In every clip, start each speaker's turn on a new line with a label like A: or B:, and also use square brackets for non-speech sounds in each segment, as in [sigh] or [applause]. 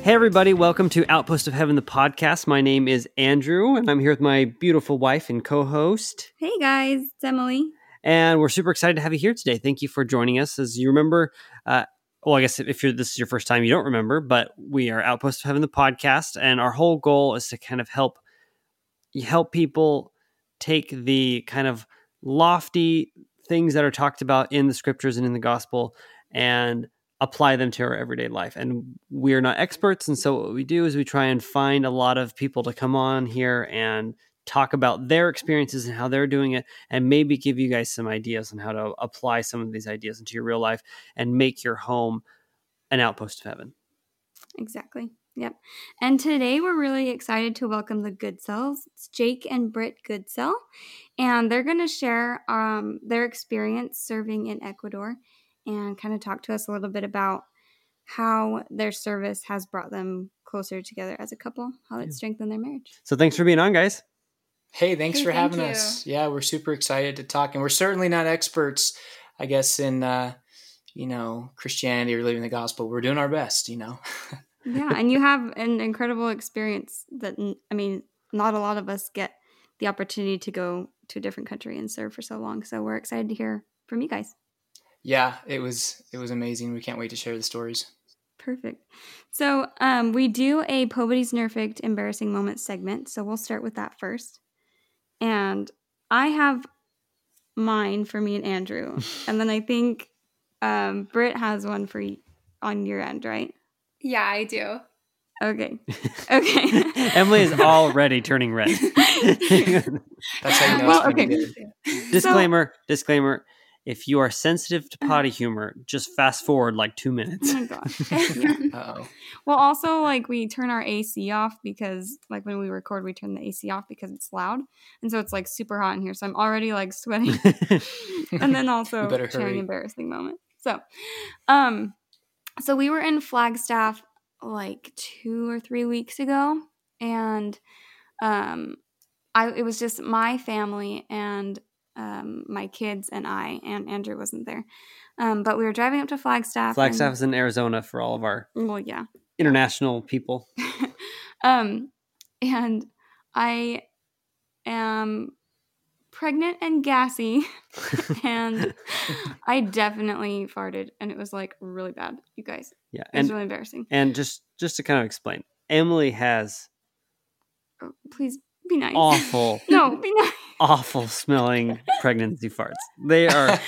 A: Hey, everybody, welcome to Outpost of Heaven, the podcast. My name is Andrew, and I'm here with my beautiful wife and co host.
B: Hey guys, it's Emily.
A: And we're super excited to have you here today. Thank you for joining us. As you remember, uh, well, I guess if you're this is your first time, you don't remember, but we are Outpost of Heaven, the podcast, and our whole goal is to kind of help help people take the kind of lofty things that are talked about in the scriptures and in the gospel and apply them to our everyday life. And we're not experts. And so what we do is we try and find a lot of people to come on here and talk about their experiences and how they're doing it and maybe give you guys some ideas on how to apply some of these ideas into your real life and make your home an outpost of heaven.
B: Exactly. Yep. And today we're really excited to welcome the Goodsells. It's Jake and Britt Goodsell, and they're going to share um, their experience serving in Ecuador and kind of talk to us a little bit about how their service has brought them closer together as a couple, how it strengthened their marriage.
A: So thanks for being on, guys.
C: Hey, thanks
B: Hey,
C: for
B: thank
C: having
B: you.
C: us. Yeah, we're super excited to talk, and we're certainly not experts, I guess, in uh, you know Christianity or living the gospel. We're doing our best, you know. [laughs]
B: yeah, and you have an incredible experience that I mean, not a lot of us get the opportunity to go to a different country and serve for so long. So we're excited to hear from you guys.
C: Yeah, it was it was amazing. We can't wait to share the stories.
B: Perfect. So um, we do a Poverty's Nerfect embarrassing moments segment. So we'll start with that first. And I have mine for me and Andrew, [laughs] and then I think um, Britt has one for y- on your end, right?
D: Yeah, I do.
B: Okay. [laughs] Okay. [laughs]
A: Emily is already turning red.
C: That's how you know.
B: Well,
C: it's
B: okay.
C: good.
A: disclaimer, disclaimer. If you are sensitive to potty humor, just fast forward like two minutes.
B: oh my gosh. [laughs] Yeah. [laughs] Well, also like we turn our AC off because like when we record, we turn the AC off because it's loud, and so it's like super hot in here. So I'm already like sweating, [laughs] and then also
C: You
B: sharing
C: hurry.
B: embarrassing moment. So, um, so we were in Flagstaff like two or three weeks ago, and um, I it was just my family and um my kids and I, and Andrew wasn't there. Um, but we were driving up to Flagstaff.
A: Flagstaff
B: and-
A: is in Arizona for all of our
B: well, yeah.
A: international people. [laughs]
B: um, and I am pregnant and gassy, [laughs] and [laughs] I definitely farted, and it was like really bad, you guys.
A: Yeah,
B: It was
A: and
B: really embarrassing.
A: and just just to kind of explain, Emily has
B: Oh, please be nice.
A: awful, [laughs]
B: no, be nice.
A: awful smelling pregnancy farts. They [laughs] are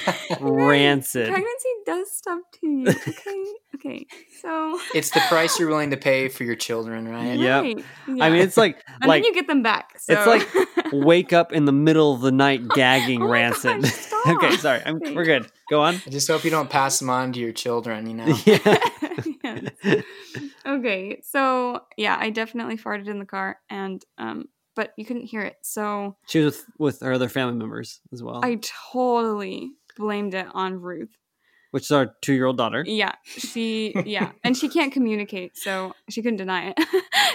A: rancid.
B: Pregnancy does stuff to you. Okay, [laughs] okay. So
C: it's the price you're willing to pay for your children, right?
A: Yep.
B: right,
A: I mean, it's like
B: and
A: like
B: then you get them back. So.
A: it's like wake up in the middle of the night gagging
B: Oh
A: rancid.
B: gosh, stop.
A: okay, sorry, I'm, we're good. Go on.
C: I just hope you don't pass them on to your children. You know.
A: Yeah.
B: Yes. Okay, so yeah, I definitely farted in the car, and um, but you couldn't hear it, so
A: She was with, with her other family members as well,
B: I totally blamed it on Ruth.
A: which is our two year old daughter.
B: Yeah, she yeah, and she can't communicate, so she couldn't deny it.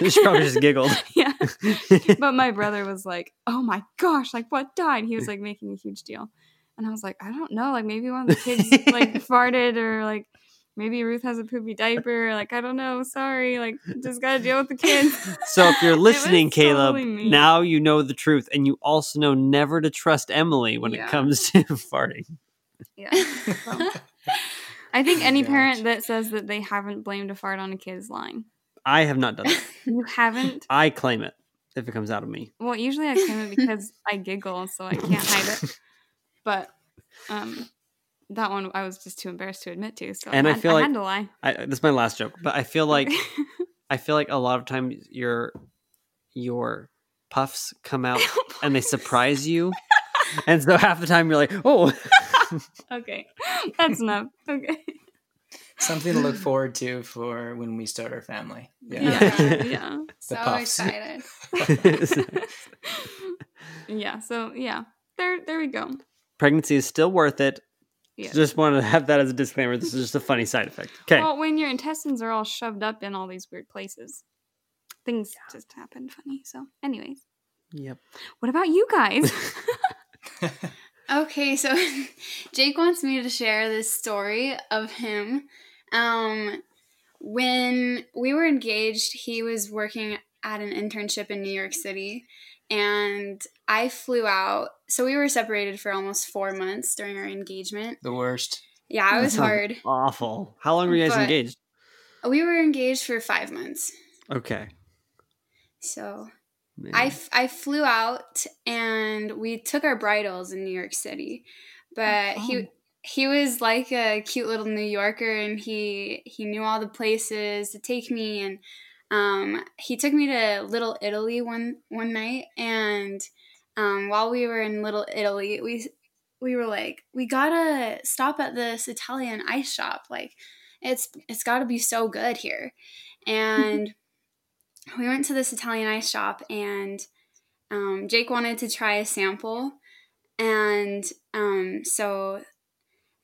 B: [laughs]
A: She probably just giggled. [laughs]
B: yeah, [laughs] but my brother was like, "Oh my gosh, like what died?" He was like making a huge deal, and I was like, "I don't know, like maybe one of the kids like farted or like." Maybe Ruth has a poopy diaper. Like, I don't know. Sorry. Like, just got to deal with the kids. [laughs]
A: So if you're listening, Caleb,
B: totally
A: now you know the truth, and you also know never to trust Emily when
B: Yeah.
A: it comes [laughs] to farting.
B: Yeah. So, [laughs] I think any
C: Gosh.
B: parent that says that they haven't blamed a fart on a kid is lying.
A: I have not done that.
B: You haven't?
A: I claim it if it comes out of me.
B: Well, usually I claim it because I giggle, so I can't hide it. But um, that one I was just too embarrassed to admit to. So
A: And I
B: had-
A: feel
B: I
A: like-
B: had to lie.
A: I, this is my last joke, but I feel [laughs] like I feel like a lot of times your your puffs come out [laughs] and they surprise you, and so half the time you're like, oh, [laughs]
B: okay, that's enough. Okay.
C: Something to look forward to for when we start our family. Yeah.
B: Yeah. yeah.
D: So
C: puffs.
D: excited.
B: yeah. So yeah, there there we go.
A: Pregnancy is still worth it.
B: Yeah.
A: Just wanted to have that as a disclaimer. This is just a funny side effect. Okay.
B: Well, when your intestines are all shoved up in all these weird places, things just happen funny. So, anyways,
A: Yep.
B: what about you guys? [laughs] [laughs]
D: Okay, so [laughs] Jake wants me to share this story of him. Um, when we were engaged, he was working at an internship in New York City, and I flew out. So we were separated for almost four months during our engagement.
C: The worst.
D: Yeah, it was [laughs] hard.
A: Awful. How long were you guys
D: But-
A: engaged?
D: We were engaged for five months.
A: Okay.
D: So
A: Man.
D: I, f- I flew out and we took our bridals in New York City, but he he was like a cute little New Yorker and he he knew all the places to take me and um, he took me to Little Italy one one night and um, while we were in Little Italy we we were like we gotta stop at this Italian ice shop like it's it's got to be so good here [laughs] and we went to this Italian ice shop and um, Jake wanted to try a sample, and um, so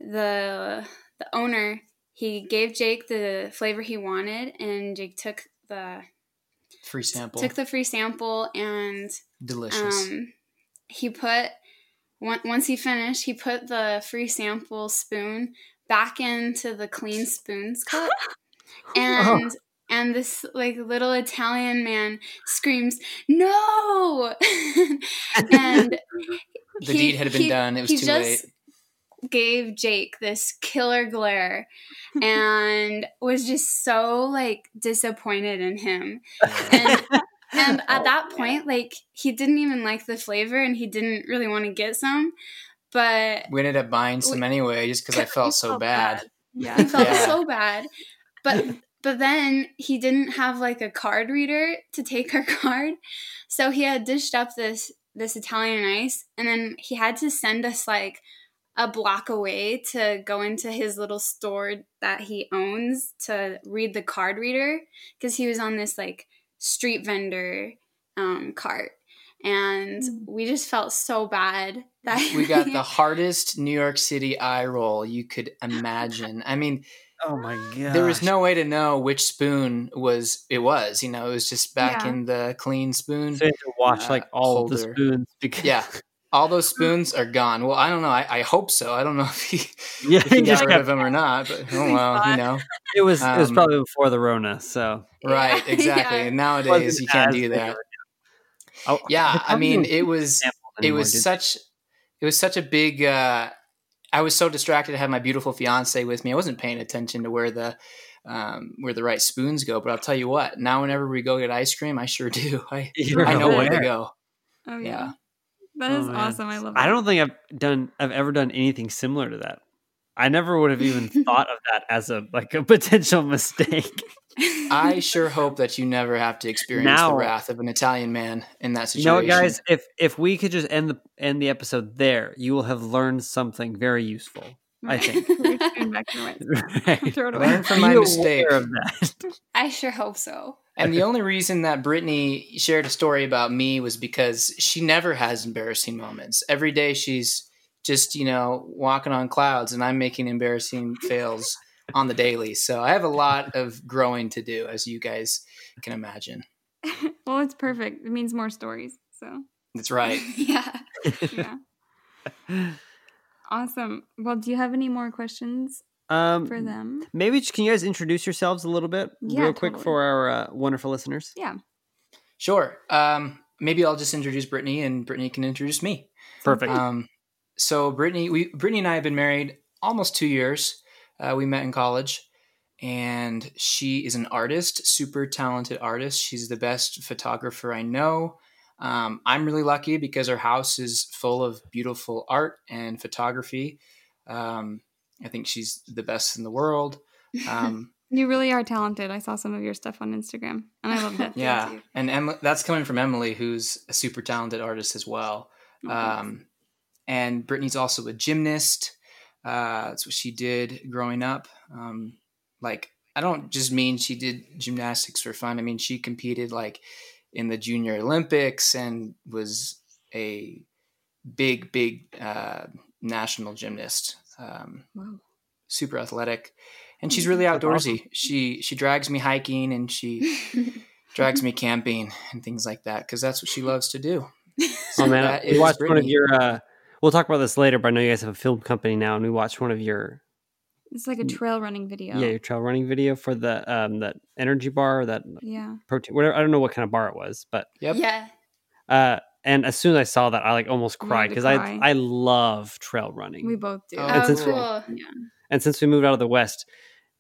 D: the the owner he gave Jake the flavor he wanted, and Jake took the
C: Free sample.
D: took the free sample and
C: Delicious.
D: um, he put once he finished, he put the free sample spoon back into the clean spoons cup, [laughs] and and this like little Italian man screams no, [laughs] and
C: the
D: he-
C: deed had been
D: he-
C: done. It was
D: he
C: too
D: just
C: late.
D: Gave Jake this killer glare and was just so like disappointed in him. [laughs] And and at oh, that point, like he didn't even like the flavor and he didn't really want to get some. But
C: We ended up buying some
D: We-
C: anyway, just because I [laughs] felt so
B: felt
C: bad.
B: bad. Yeah.
D: I felt
C: Yeah.
D: so bad. But [laughs] but then he didn't have like a card reader to take our [laughs] card. So he had dished up this this Italian ice and then he had to send us like a block away to go into his little store that he owns to read the card reader because he was on this like street vendor um, cart and
B: Mm.
D: we just felt so bad that
C: We got the [laughs] hardest New York City eye roll you could imagine. I mean,
A: oh my god.
C: there was no way to know which spoon was it was. You know, it was just back
B: Yeah.
C: in the clean spoon.
A: So you had to watch like
C: uh,
A: all of the spoons because
C: Yeah. All those spoons are gone. Well, I don't know. I, I hope so. I don't know [laughs] if he,
A: yeah,
C: if he
A: he just
C: got rid
A: kept,
C: of them or not. But [laughs] oh well, you know.
A: it was it was
C: um,
A: probably before the Rona, so
C: Right, [laughs] exactly.
D: yeah.
C: And nowadays you can't do that.
A: Oh,
C: Yeah, I mean, it was
A: samples
C: it
A: anymore,
C: was
A: do
C: such it was such a big uh i was so distracted to have my beautiful fiance with me i wasn't paying attention to where the um where the right spoons go but i'll tell you what now whenever we go get ice cream i sure do i
A: You're
C: i know where to go
B: Oh yeah.
C: yeah
B: That
A: Oh,
B: is
A: man.
B: awesome. I love. That.
A: I don't think I've done I've ever done anything similar to that. I never would have even [laughs] thought of that as a like a potential mistake.
C: i [laughs] sure hope that you never have to experience
A: Now-
C: the wrath of an italian man in that
A: You
C: situation
A: know guys? If if we could just end the end the episode there, you will have learned something very useful. I [laughs] think.
B: Put back in [laughs] right- [laughs]
A: Right.
B: Throw it away.
C: Learn from my
A: aware
C: mistake.
A: of that.
D: I sure hope so.
C: and the only reason that brittany shared a story about me was because she never has embarrassing moments every day she's just you know walking on clouds and i'm making embarrassing fails on the daily so i have a lot of growing to do as you guys can imagine
B: well, it's perfect. It means more stories. So
C: that's right
D: yeah.
B: yeah. Awesome. Well, do you have any more questions
A: Um,
B: for them?
A: maybe can you guys introduce yourselves a little bit,
B: Yeah,
A: real quick,
B: totally.
A: for our uh, wonderful listeners?
B: Yeah.
C: sure um, maybe i'll just introduce brittany and brittany can introduce me
A: Perfect.
C: Um, so Brittany, we Brittany and I have been married almost two years. Uh, we met in college, and she is an artist, super talented artist. She's the best photographer I know. Um, I'm really lucky because our house is full of beautiful art and photography. Um, I think she's the best in the world. Um, [laughs]
B: You really are talented. I saw some of your stuff on Instagram, and I loved it. [laughs]
C: yeah, and Emily, that's coming from Emily, who's a super talented artist as well.
B: Oh.
C: Um, and Brittany's also a gymnast. Uh, that's what she did growing up. Um, like I don't just mean she did gymnastics for fun. I mean she competed like in the Junior Olympics and was a big, big uh, national gymnast. Um,
B: Wow.
C: Super athletic, and she's really outdoorsy.
A: awesome.
C: She she drags me hiking and she [laughs] drags me camping and things like that because that's what she loves to do. [laughs]
A: Oh man, we
C: is
A: watched one of your. Uh, we'll talk about this later, but I know you guys have a film company now, and we watched one of your
B: It's like a trail running video.
A: yeah your trail running video for the um that energy bar that
B: Yeah.
A: protein whatever. I don't know what kind of bar it was, but
C: Yep.
D: Yeah.
A: uh, and as soon as I saw that, I like almost cried because I. I love trail running.
B: We both do.
C: Oh,
A: And since we-
D: cool.
A: and since we moved out of the west,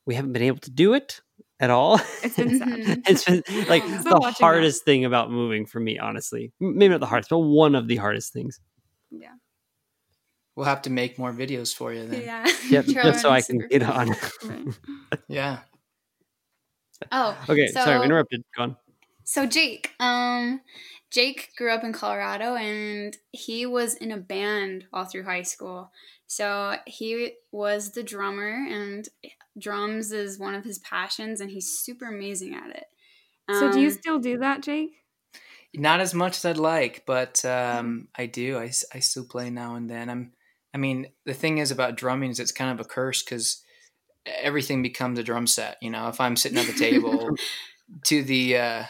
A: we haven't been able to do it at all.
B: It's been sad. [laughs]
A: It's been [laughs] like.
B: Still
A: the
B: watching that.
A: hardest thing about moving for me, honestly. Maybe not the hardest, but one of the hardest things.
B: Yeah.
C: We'll have to make more videos for you then.
D: Yeah. [laughs] [laughs]
A: Yep, just so I can get on.
B: Right.
C: Yeah.
D: Oh,
A: Okay, sorry, I
D: So-
A: interrupted. Go on.
D: So Jake, um, Jake grew up in Colorado and he was in a band all through high school. So he was the drummer and drums is one of his passions and he's super amazing at it.
B: So do you
D: Um,
B: still do that, Jake?
C: Not as much as I'd like, but um, I do. I, I still play now and then. I'm. I mean, the thing is about drumming is it's kind of a curse because everything becomes a drum set. You know, if I'm sitting at the table, [laughs] to the, uh,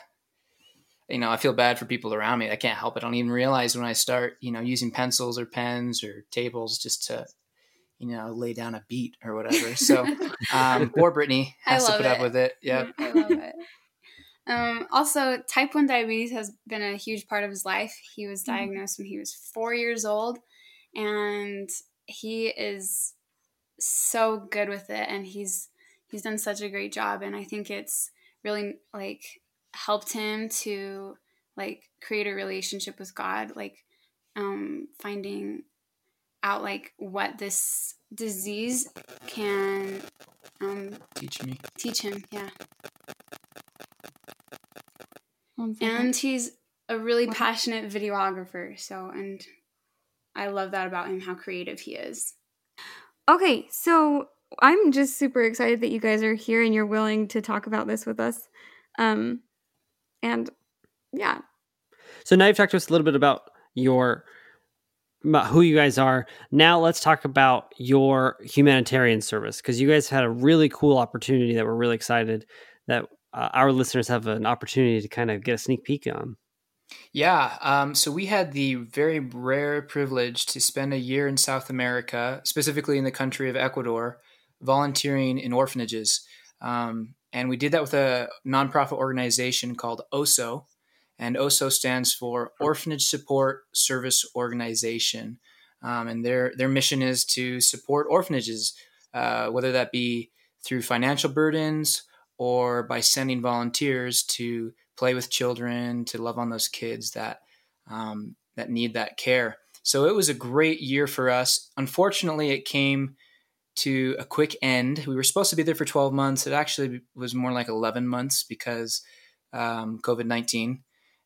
C: you know, I feel bad for people around me. I can't help it. I don't even realize when I start, you know, using pencils or pens or tables just to, you know, lay down a beat or whatever. So, [laughs] um, poor Brittany has to put up with it. Yeah.
D: I love it. Um, also, type 1 diabetes has been a huge part of his life. He was
B: Mhm.
D: diagnosed when he was four years old, and he is so good with it. And he's he's done such a great job. And I think it's really like helped him to like create a relationship with God, like um, finding out like what this disease can um,
C: Teach me.
D: teach him. Yeah. And he's a really passionate videographer so and i love that about him how creative he is
B: Okay, so I'm just super excited that you guys are here and you're willing to talk about this with us. Um, and yeah,
A: So now you've talked to us a little bit about your about who you guys are. Now let's talk about your humanitarian service because you guys had a really cool opportunity that we're really excited that uh, our listeners have an opportunity to kind of get a sneak peek on.
C: Yeah. Um, so we had the very rare privilege to spend a year in South America, specifically in the country of Ecuador, volunteering in orphanages. Um, and we did that with a nonprofit organization called OSO. And OSO stands for Orphanage Support Service Organization. Um, and their, their mission is to support orphanages, uh, whether that be through financial burdens or by sending volunteers to play with children, to love on those kids that um, that need that care. So it was a great year for us. Unfortunately, it came to a quick end. We were supposed to be there for 12 months. It actually was more like 11 months because um, COVID 19.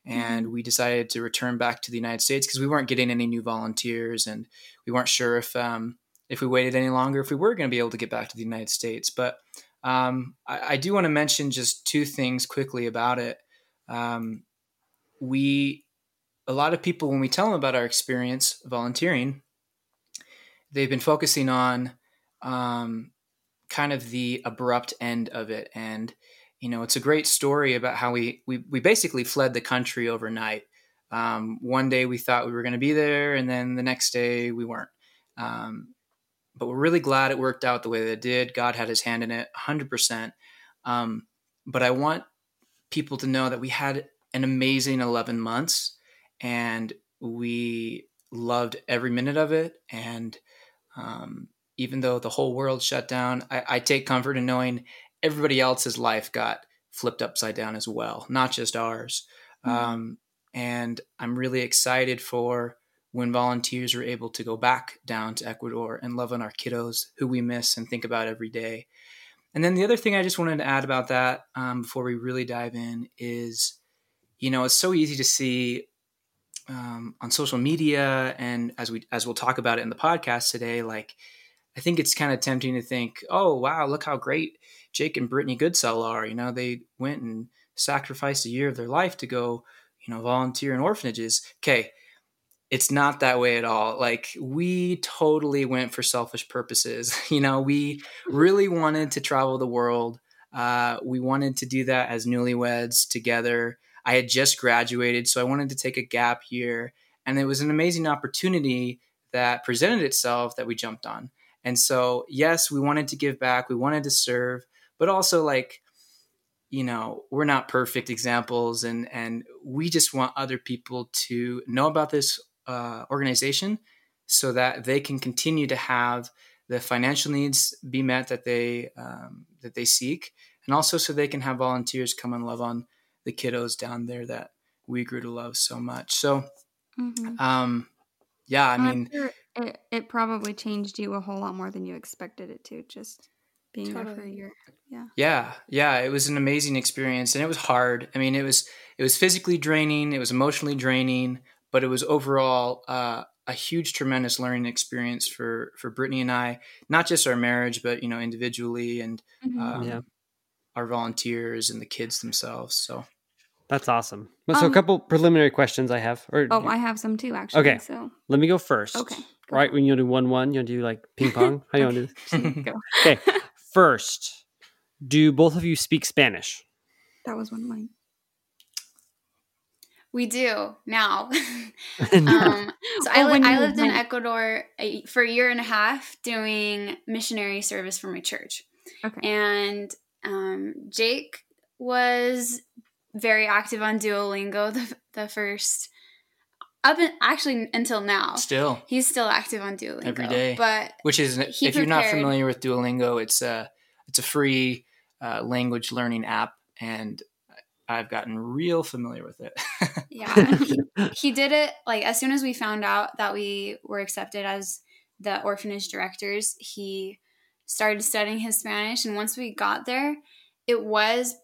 C: And we decided to return back to the United States because we weren't getting any new volunteers, and we weren't sure if um, if we waited any longer if we were going to be able to get back to the United States. But um, I, I do want to mention just two things quickly about it. Um, we, a lot of people, when we tell them about our experience volunteering, they've been focusing on um, kind of the abrupt end of it. And, you know, it's a great story about how we, we, we basically fled the country overnight. Um, one day we thought we were going to be there, and then the next day we weren't. Um, but we're really glad it worked out the way that it did. God had his hand in it 100%. Um, but I want people to know that we had an amazing 11 months and we loved every minute of it. And um, even though the whole world shut down, I, I take comfort in knowing everybody else's life got flipped upside down as well, not just ours.
B: Mhm.
C: Um, and I'm really excited for when volunteers are able to go back down to Ecuador and love on our kiddos who we miss and think about every day. And then the other thing I just wanted to add about that um, before we really dive in is, you know, it's so easy to see um, on social media and as we as we'll talk about it in the podcast today. Like, I think it's kind of tempting to think, oh wow, look how great Jake and Brittany Goodsell are. You know, they went and sacrificed a year of their life to go, you know, volunteer in orphanages. Okay, it's not that way at all. Like we totally went for selfish purposes. [laughs] You know, we really wanted to travel the world. Uh, we wanted to do that as newlyweds together. I had just graduated, so I wanted to take a gap year, and it was an amazing opportunity that presented itself that we jumped on. And so, yes, we wanted to give back, we wanted to serve, but also like you know we're not perfect examples and and we just want other people to know about this uh, organization so that they can continue to have the financial needs be met that they um, that they seek. And also so they can have volunteers come and love on the kiddos down there that we grew to love so much. So mm-hmm. um yeah i mean
B: sure it, it probably changed you a whole lot more than you expected it to just being totally. there for a year. Yeah.
C: Yeah yeah it was an amazing experience and it was hard. I mean it was it was physically draining it was emotionally draining but it was overall uh, a huge, tremendous learning experience for for Brittany and I. Not just our marriage, but you know, individually and mm-hmm. um, yeah. our volunteers and the kids themselves. So
A: that's awesome. So um, a couple preliminary questions I have. Or
B: oh, I have some too. Actually,
A: okay. So let me go first. Okay. Go right when you do one one, you do like ping pong. [laughs] How you want to do [laughs] okay. First, do both of you speak Spanish?
B: That was one of mine.
D: We do now. [laughs] [laughs] um, so I, li- I lived in Ecuador a, for a year and a half doing missionary service for my church. Okay. And um, Jake was very active on Duolingo the, the first up in, actually until now.
C: Still,
D: he's still active on Duolingo
C: every day.
D: But
C: which is if prepared. you're not familiar with Duolingo, it's a it's a free uh, language learning app, and I've gotten real familiar with it. [laughs]
D: yeah. He, he, did it like as soon as we found out that we were accepted as the orphanage directors, he started studying his Spanish. And once we got there, it was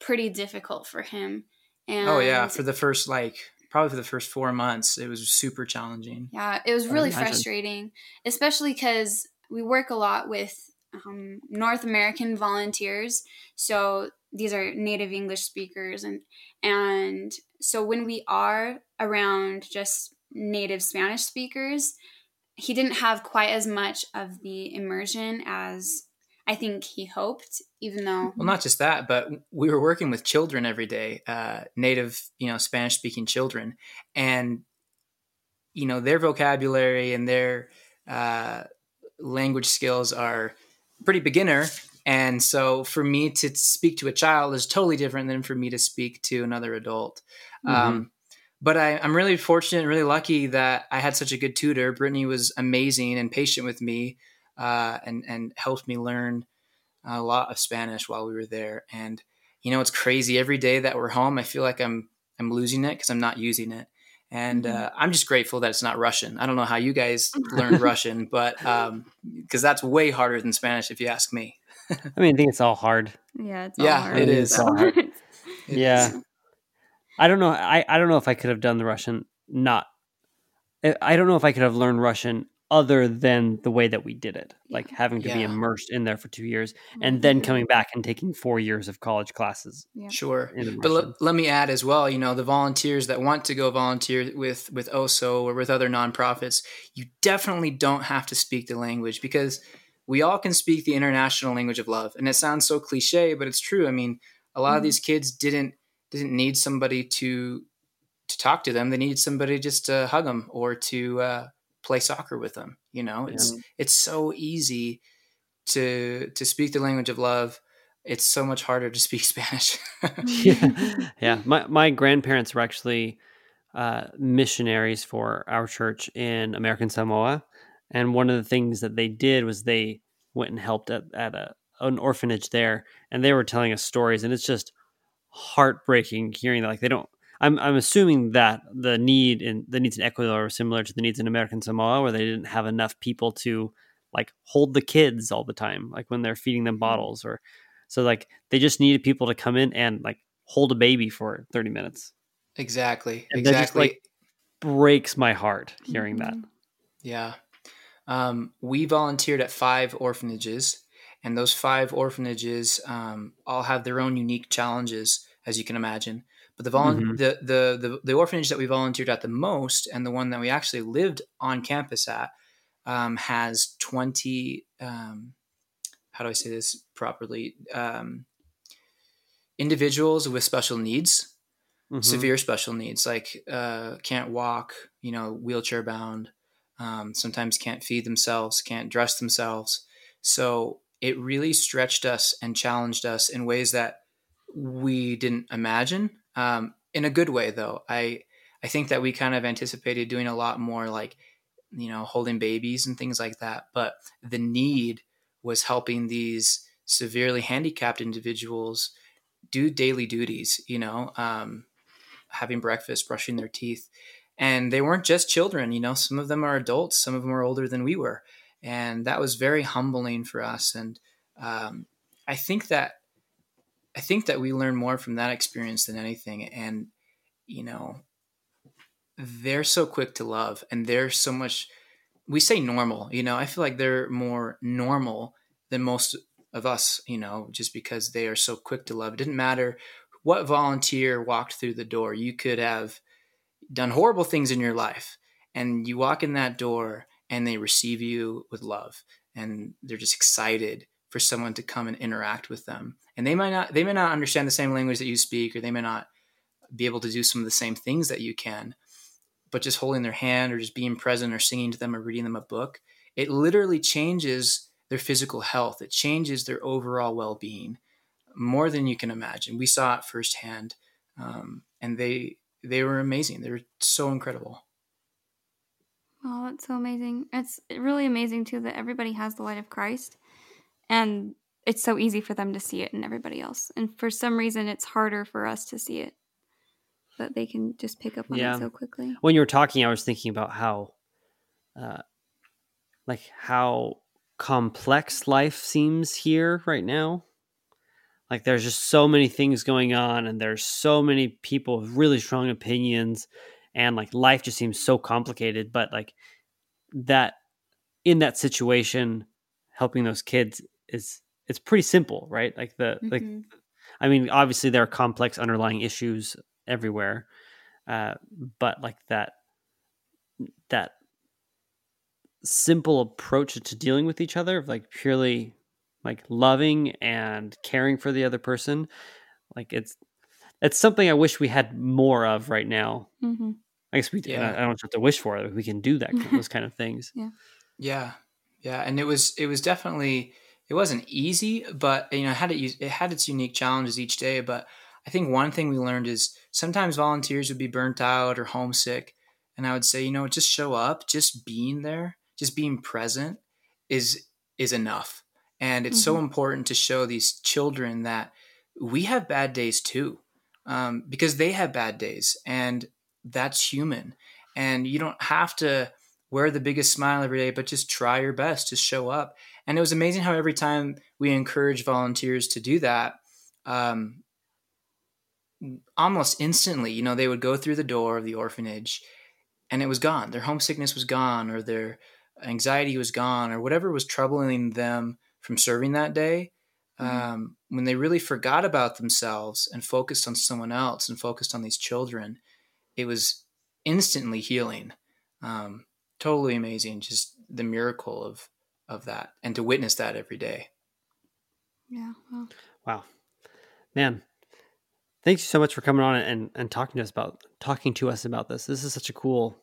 D: pretty difficult for him. And
C: oh, yeah. For the first, like, probably for the first four months, it was super challenging.
D: Yeah. It was really frustrating, especially because we work a lot with um, North American volunteers. So these are native English speakers and and so when we are around just native Spanish speakers, he didn't have quite as much of the immersion as I think he hoped, even though.
C: Well, not just that, but we were working with children every day, uh, native, you know, Spanish speaking children, and you know their vocabulary and their uh, language skills are pretty beginner and so for me to speak to a child is totally different than for me to speak to another adult. Mm-hmm. Um, but I, am really fortunate and really lucky that I had such a good tutor. Brittany was amazing and patient with me uh, and, and helped me learn a lot of Spanish while we were there. And, you know, it's crazy. Every day that we're home, I feel like I'm, I'm losing it because I'm not using it. And mm-hmm. uh, I'm just grateful that it's not Russian. I don't know how you guys [laughs] learned Russian, but because um, that's way harder than Spanish, if you ask me.
A: I mean, I think it's all hard.
B: Yeah, it's
C: yeah,
B: hard.
C: it is. [laughs]
A: it yeah, is. I don't know. I I don't know if I could have done the Russian. Not. I don't know if I could have learned Russian other than the way that we did it, like having to yeah. be immersed in there for two years and then mm-hmm. coming back and taking four years of college classes.
C: Yeah. Sure, but l- let me add as well. You know, the volunteers that want to go volunteer with with OSO or with other nonprofits, you definitely don't have to speak the language because we all can speak the international language of love and it sounds so cliche but it's true. I mean a lot mm-hmm. of these kids didn't didn't need somebody to to talk to them. They needed somebody just to hug them or to uh, play soccer with them you know? It's yeah. it's so easy to to speak the language of love. It's so much harder to speak [laughs] spanish.
A: Yeah. [laughs] Yeah. My my grandparents were actually uh, missionaries for our church in american samoa and one of the things that they did was they went and helped at, at a, an orphanage there, and they were telling us stories, and it's just heartbreaking hearing that. Like they don't. I'm I'm assuming that the need in the needs in Ecuador are similar to the needs in American Samoa, where they didn't have enough people to like hold the kids all the time, like when they're feeding them mm-hmm. bottles, or so like they just needed people to come in and like hold a baby for 30 minutes.
C: Exactly. And exactly. Just, like
A: breaks my heart hearing mm-hmm. that.
C: Yeah. Um, we volunteered at five orphanages, And those five orphanages um, all have their own unique challenges, as you can imagine. But the, volu-
A: Mhm.
C: the, the the the orphanage that we volunteered at the most, and the one that we actually lived on campus at, um, has twenty. Um, how do I say this properly? Um, individuals with special needs,
A: Mhm.
C: severe special needs, like uh, can't walk, you know, wheelchair bound. Um, sometimes can't feed themselves, can't dress themselves. So it really stretched us and challenged us in ways that we didn't imagine. Um, in a good way, though. I I think that we kind of anticipated doing a lot more, like you know, holding babies and things like that. But the need was helping these severely handicapped individuals do daily duties. You know, um, having breakfast, brushing their teeth. And they weren't just children, you know, some of them are adults, some of them are older than we were. And that was very humbling for us. And um, I think that I think that we learn more from that experience than anything. And, you know, they're so quick to love and they're so much we say normal, you know, I feel like they're more normal than most of us, you know, just because they are so quick to love. It didn't matter what volunteer walked through the door. You could have done horrible things in your life and you walk in that door and they receive you with love and they're just excited for someone to come and interact with them. And they might not they may not understand the same language that you speak or they may not be able to do some of the same things that you can. But just holding their hand or just being present or singing to them or reading them a book, it literally changes their physical health. It changes their overall well-being more than you can imagine. We saw it firsthand, um, and they they were amazing. They were so incredible.
B: Oh, that's so amazing. It's really amazing too that everybody has the light of Christ and it's so easy for them to see it and everybody else. And for some reason it's harder for us to see it. But they can just pick up on
A: Yeah.
B: it so quickly.
A: when you were talking, I was thinking about how, uh, like how complex life seems here right now. Like there's just so many things going on, and there's so many people with really strong opinions, and like life just seems so complicated. But like that, in that situation, helping those kids is it's pretty simple, right? Like the like
D: Mhm.
A: I mean, obviously there are complex underlying issues everywhere, uh, but like that that simple approach to dealing with each other of like purely like loving and caring for the other person, like it's it's something I wish we had more of right now.
B: Mm-hmm.
A: I guess we
C: Yeah.
A: I don't have to wish for it. We can do that [laughs] those kind of things.
C: Yeah, yeah, Yeah. and it was it was definitely it wasn't easy, but you know it had it, it had its unique challenges each day. But I think one thing we learned is sometimes volunteers would be burnt out or homesick, and I would say, you know, just show up, just being there, just being present is is enough. And it's so important to show these children that we have bad days too, um, because they have bad days, and that's human. And you don't have to wear the biggest smile every day, but just try your best to show up. And it was amazing how every time we encourage volunteers to do that, um, almost instantly, you know, they would go through the door of the orphanage and it was gone. Their homesickness was gone, or their anxiety was gone, or whatever was troubling them from serving that day. Um, when they really forgot about themselves and focused on someone else and focused on these children, it was instantly healing. Um, totally amazing. Just the miracle of of that, and to witness that every day.
B: Yeah. Well,
A: Wow, man! Thank you so much for coming on and, and talking to us about talking to us about this. This is such a cool,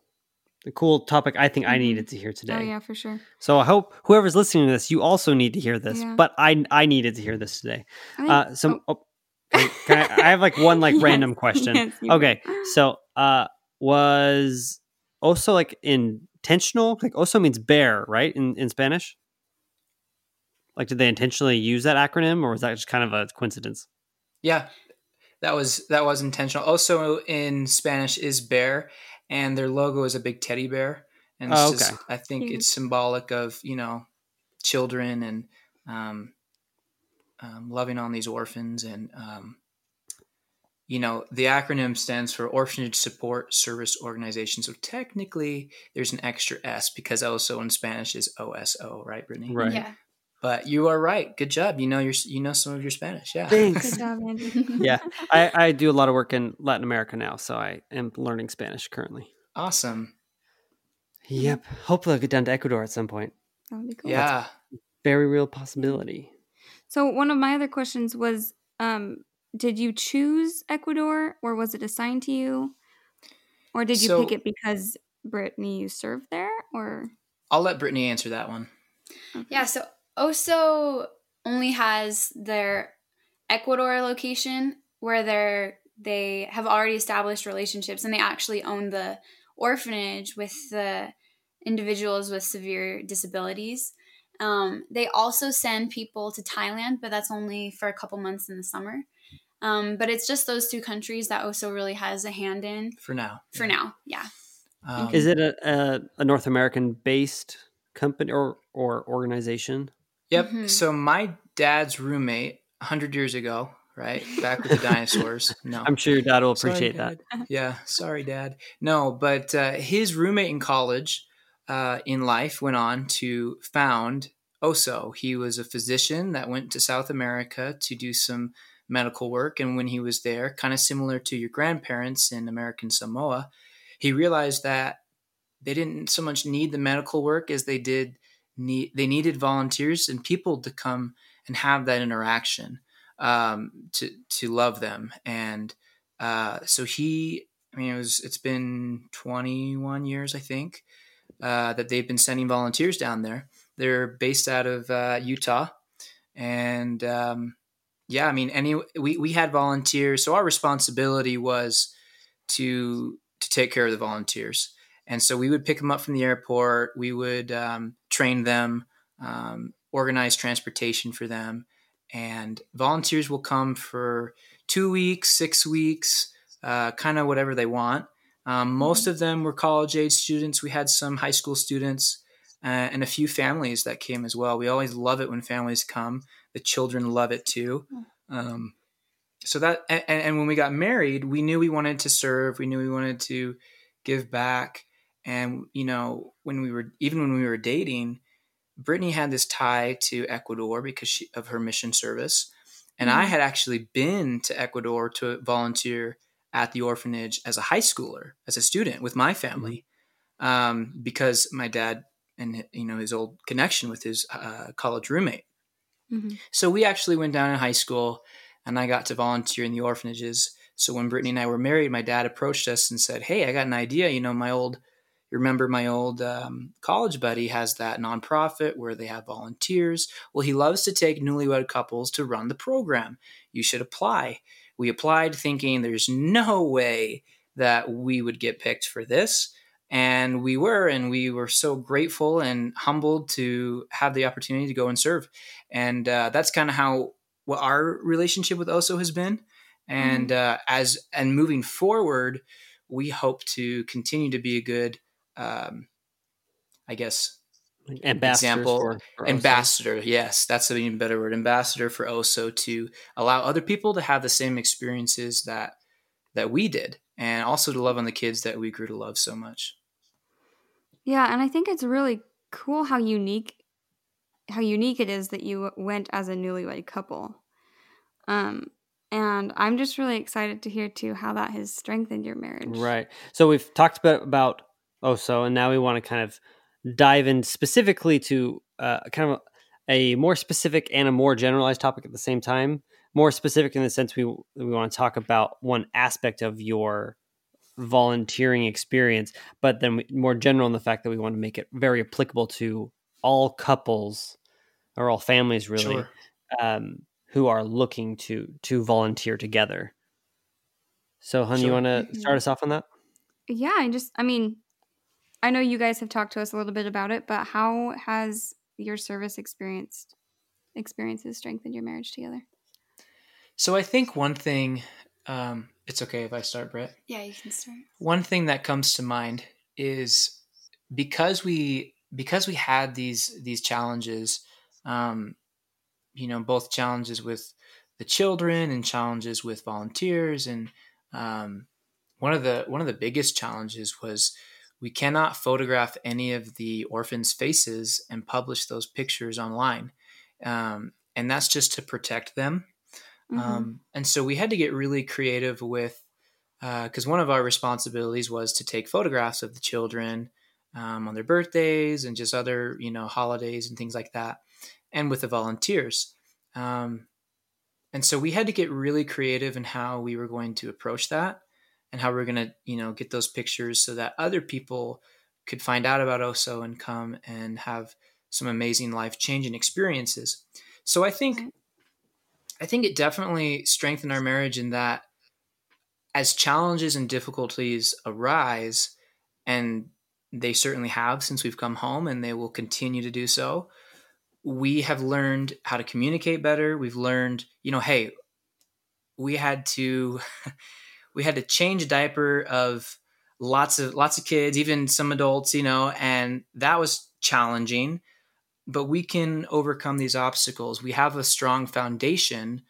A: a cool topic. I think I
B: Mhm.
A: needed to hear today.
B: oh yeah, for sure.
A: So I hope whoever's listening to this, you OSO need to hear this.
B: Yeah.
A: But I I needed to hear this today.
B: I
A: Uh, so oh, can, can I, I have like one like [laughs]
B: Yes,
A: random question.
B: yes,
A: okay,
B: may. [gasps]
A: so uh, was oso like intentional? Like also means bear, right? In in Spanish. Like, did they intentionally use that acronym, or was that just kind of a coincidence?
C: Yeah, that was that was intentional. Oso in Spanish is bear, and their logo is a big teddy bear, and it's
A: Oh,
C: just. I think
B: Cute.
C: it's symbolic of you know children and um, um, loving on these orphans and um, you know the acronym stands for Orphanage Support Service Organization. So technically, there's an extra S because oso in Spanish is OSO, right, Brittany?
A: Right.
D: Yeah.
C: But you are right. Good job. You know your you know some of your Spanish. Yeah.
A: Thanks.
B: Good job, Andrew. [laughs]
A: yeah, I, I do a lot of work in Latin America now, so I am learning Spanish currently.
C: Awesome.
A: Yep. Hopefully, I'll get down to Ecuador at some point.
B: That would be cool.
C: Yeah.
A: Very real possibility.
B: So one of my other questions was, um, did you choose Ecuador, or was it assigned to you, or did you
C: So-
B: pick it because Brittany you served there, or
C: I'll let Brittany answer that one.
D: Yeah, so Oso only has their Ecuador location where they're they have already established relationships and they actually own the orphanage with the individuals with severe disabilities. Um, they also send people to Thailand, but that's only for a couple months in the summer. Um, but it's just those two countries that Oso really has a hand in
C: For now.
D: for now. Yeah.
C: Um,
A: Is it a, a, a North American based company or, or organization?
C: Yep.
D: Mhm.
C: So my dad's roommate, hundred years ago, right back with the [laughs] dinosaurs. No,
A: I'm sure your dad will
C: Sorry,
A: appreciate that. [laughs]
C: Yeah, sorry, Dad. No, but uh, his roommate in college, uh, in life, went on to found OSO. He was a physician that went to South America to do some medical work, and when he was there, kind of similar to your grandparents in American Samoa, he realized that they didn't so much need the medical work as they did need they needed volunteers and people to come and have that interaction um, to to love them. And uh, so he I mean it was it's been 21 years I think uh, that they've been sending volunteers down there. They're based out of uh, Utah. And um, yeah I mean any we, we had volunteers. So our responsibility was to to take care of the volunteers. And so we would pick them up from the airport. We would um, train them, um, organize transportation for them. And volunteers will come for two weeks, six weeks, uh, kind of whatever they want. Um, most of them were college age students. We had some high school students uh, and a few families that came as well. We always love it when families come. The children love it too. Um, so that and, and when we got married, we knew we wanted to serve. We knew we wanted to give back. And you know, when we were even when we were dating, Brittany had this tie to Ecuador because she, of her mission service, and I
B: Mhm.
C: had actually been to Ecuador to volunteer at the orphanage as a high schooler, as a student with my family, um, because my dad and you know his old connection with his uh, college roommate.
B: Mhm.
C: So we actually went down in high school, and I got to volunteer in the orphanages. So when Brittany and I were married, my dad approached us and said, "Hey, I got an idea. You know, my old, remember my old um, college buddy has that nonprofit where they have volunteers. Well, he loves to take newlywed couples to run the program. You should apply." We applied, thinking there's no way that we would get picked for this. And we were, and we were so grateful and humbled to have the opportunity to go and serve. And uh, that's kind of how what our relationship with Oso has been. And uh, as and moving forward, we hope to continue to be a good, um, I guess,
A: Ambassadors
C: Example,
A: for, for Oso.
C: ambassador. Yes, that's an even better word. Ambassador for Oso to allow other people to have the same experiences that that we did, and also to love on the kids that we grew to love so much.
B: Yeah, and I think it's really cool how unique how unique it is that you went as a newlywed couple. Um and I'm just really excited to hear too how that has strengthened your marriage.
A: Right. So we've talked about about Oso, and now we want to kind of dive in specifically to uh, kind of a more specific and a more generalized topic at the same time. More specific in the sense we we want to talk about one aspect of your volunteering experience, but then we, more general in the fact that we want to make it very applicable to all couples or all families, really,
C: Sure.
A: um, who are looking to to volunteer together. So, hun, you want to start us off on that?
B: Yeah, I just I mean I know you guys have talked to us a little bit about it, but how has your service experienced experiences strengthened your marriage together?
C: So I think one thing, um, it's okay if I start, Britt.
D: Yeah, you can start.
C: One thing that comes to mind is because we because we had these these challenges, um, you know, both challenges with the children and challenges with volunteers, and um, one of the one of the biggest challenges was we cannot photograph any of the orphans' faces and publish those pictures online. um, and that's just to protect them.
B: Mhm.
C: Um, and so we had to get really creative with, because one of our responsibilities was to take photographs of the children um, on their birthdays and just other, you know, holidays and things like that, and with the volunteers. Um, and so we had to get really creative in how we were going to approach that and how we are going to, you know, get those pictures so that other people could find out about OSO and come and have some amazing life changing experiences. So I think mm-hmm. I think it definitely strengthened our marriage in that as challenges and difficulties arise, and they certainly have since we've come home, and they will continue to do so, we have learned how to communicate better. We've learned, you know, hey, we had to [laughs] we had to change diaper of lots of lots of kids, even some adults, you know, and that was challenging but we can overcome these obstacles. We have a strong foundation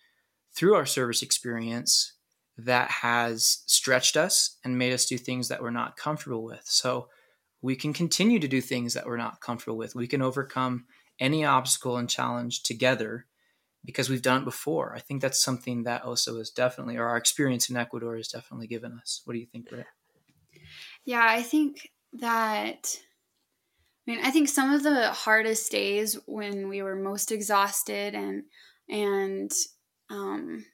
C: through our service experience that has stretched us and made us do things that we're not comfortable with. So we can continue to do things that we're not comfortable with. We can overcome any obstacle and challenge together because we've done it before. I think that's something that also is definitely, or our experience in Ecuador has definitely given us. What do you think, Britt?
D: Yeah, I think that I mean, I think some of the hardest days when we were most exhausted and and um,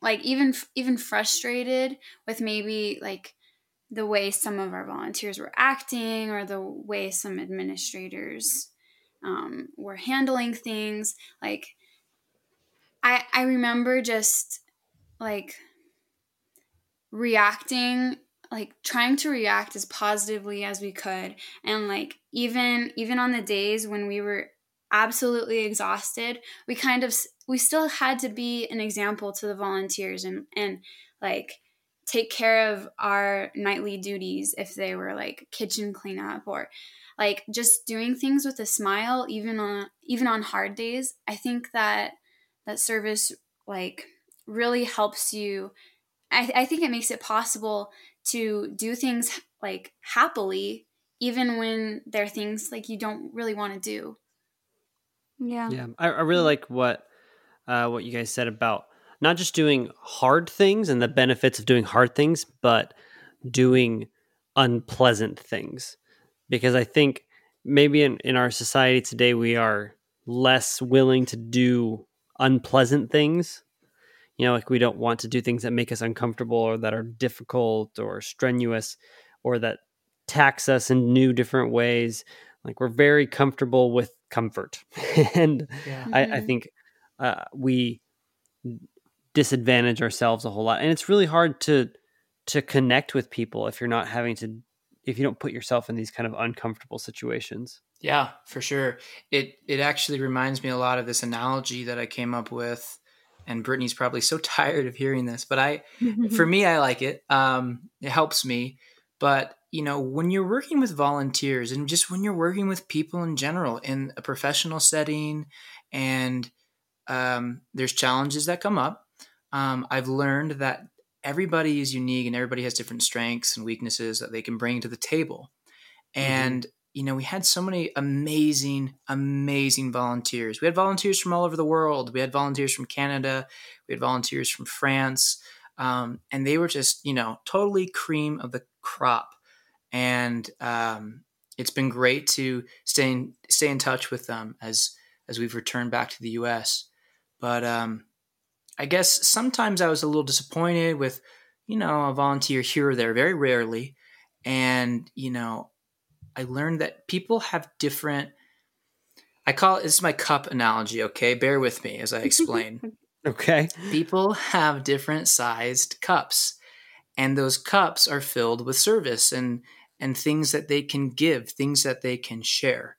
D: like even even frustrated with maybe like the way some of our volunteers were acting or the way some administrators um, were handling things. Like I I remember just like reacting like trying to react as positively as we could. And like even even on the days when we were absolutely exhausted we kind of we still had to be an example to the volunteers and and like take care of our nightly duties if they were like kitchen cleanup or like just doing things with a smile even on even on hard days. I think that that service like really helps you I, I think it makes it possible to do things like happily even when there are things like you don't really want to do
B: Yeah.
A: Yeah, I, I really like what uh, what you guys said about not just doing hard things and the benefits of doing hard things, but doing unpleasant things. Because I think maybe in, in our society today, we are less willing to do unpleasant things. You know, like we don't want to do things that make us uncomfortable or that are difficult or strenuous or that tax us in new different ways. Like we're very comfortable with comfort. [laughs] and
C: Yeah.
A: I, I
D: Mhm.
A: think uh, we disadvantage ourselves a whole lot, and it's really hard to to connect with people if you're not having to if you don't put yourself in these kind of uncomfortable situations.
C: Yeah, for sure. It it actually reminds me a lot of this analogy that I came up with, and Brittany's probably so [laughs] tired of hearing this, but I, [laughs] for me, I like it. Um, it helps me. But you know, when you're working with volunteers, and just when you're working with people in general in a professional setting, and um, there's challenges that come up, um, I've learned that everybody is unique and everybody has different strengths and weaknesses that they can bring to the table. And you know, we had so many amazing, amazing volunteers. We had volunteers from all over the world. We had volunteers from Canada. We had volunteers from France. Um, and they were just, you know, totally cream of the crop. And um, it's been great to stay in, stay in touch with them as as we've returned back to the U.S. But um, I guess sometimes I was a little disappointed with, you know, a volunteer here or there, very rarely. And, you know, I learned that people have different. I call it, this is my cup analogy, okay? Bear with me as I explain. [laughs]
A: Okay.
C: people have different sized cups, and those cups are filled with service and, and things that they can give, things that they can share.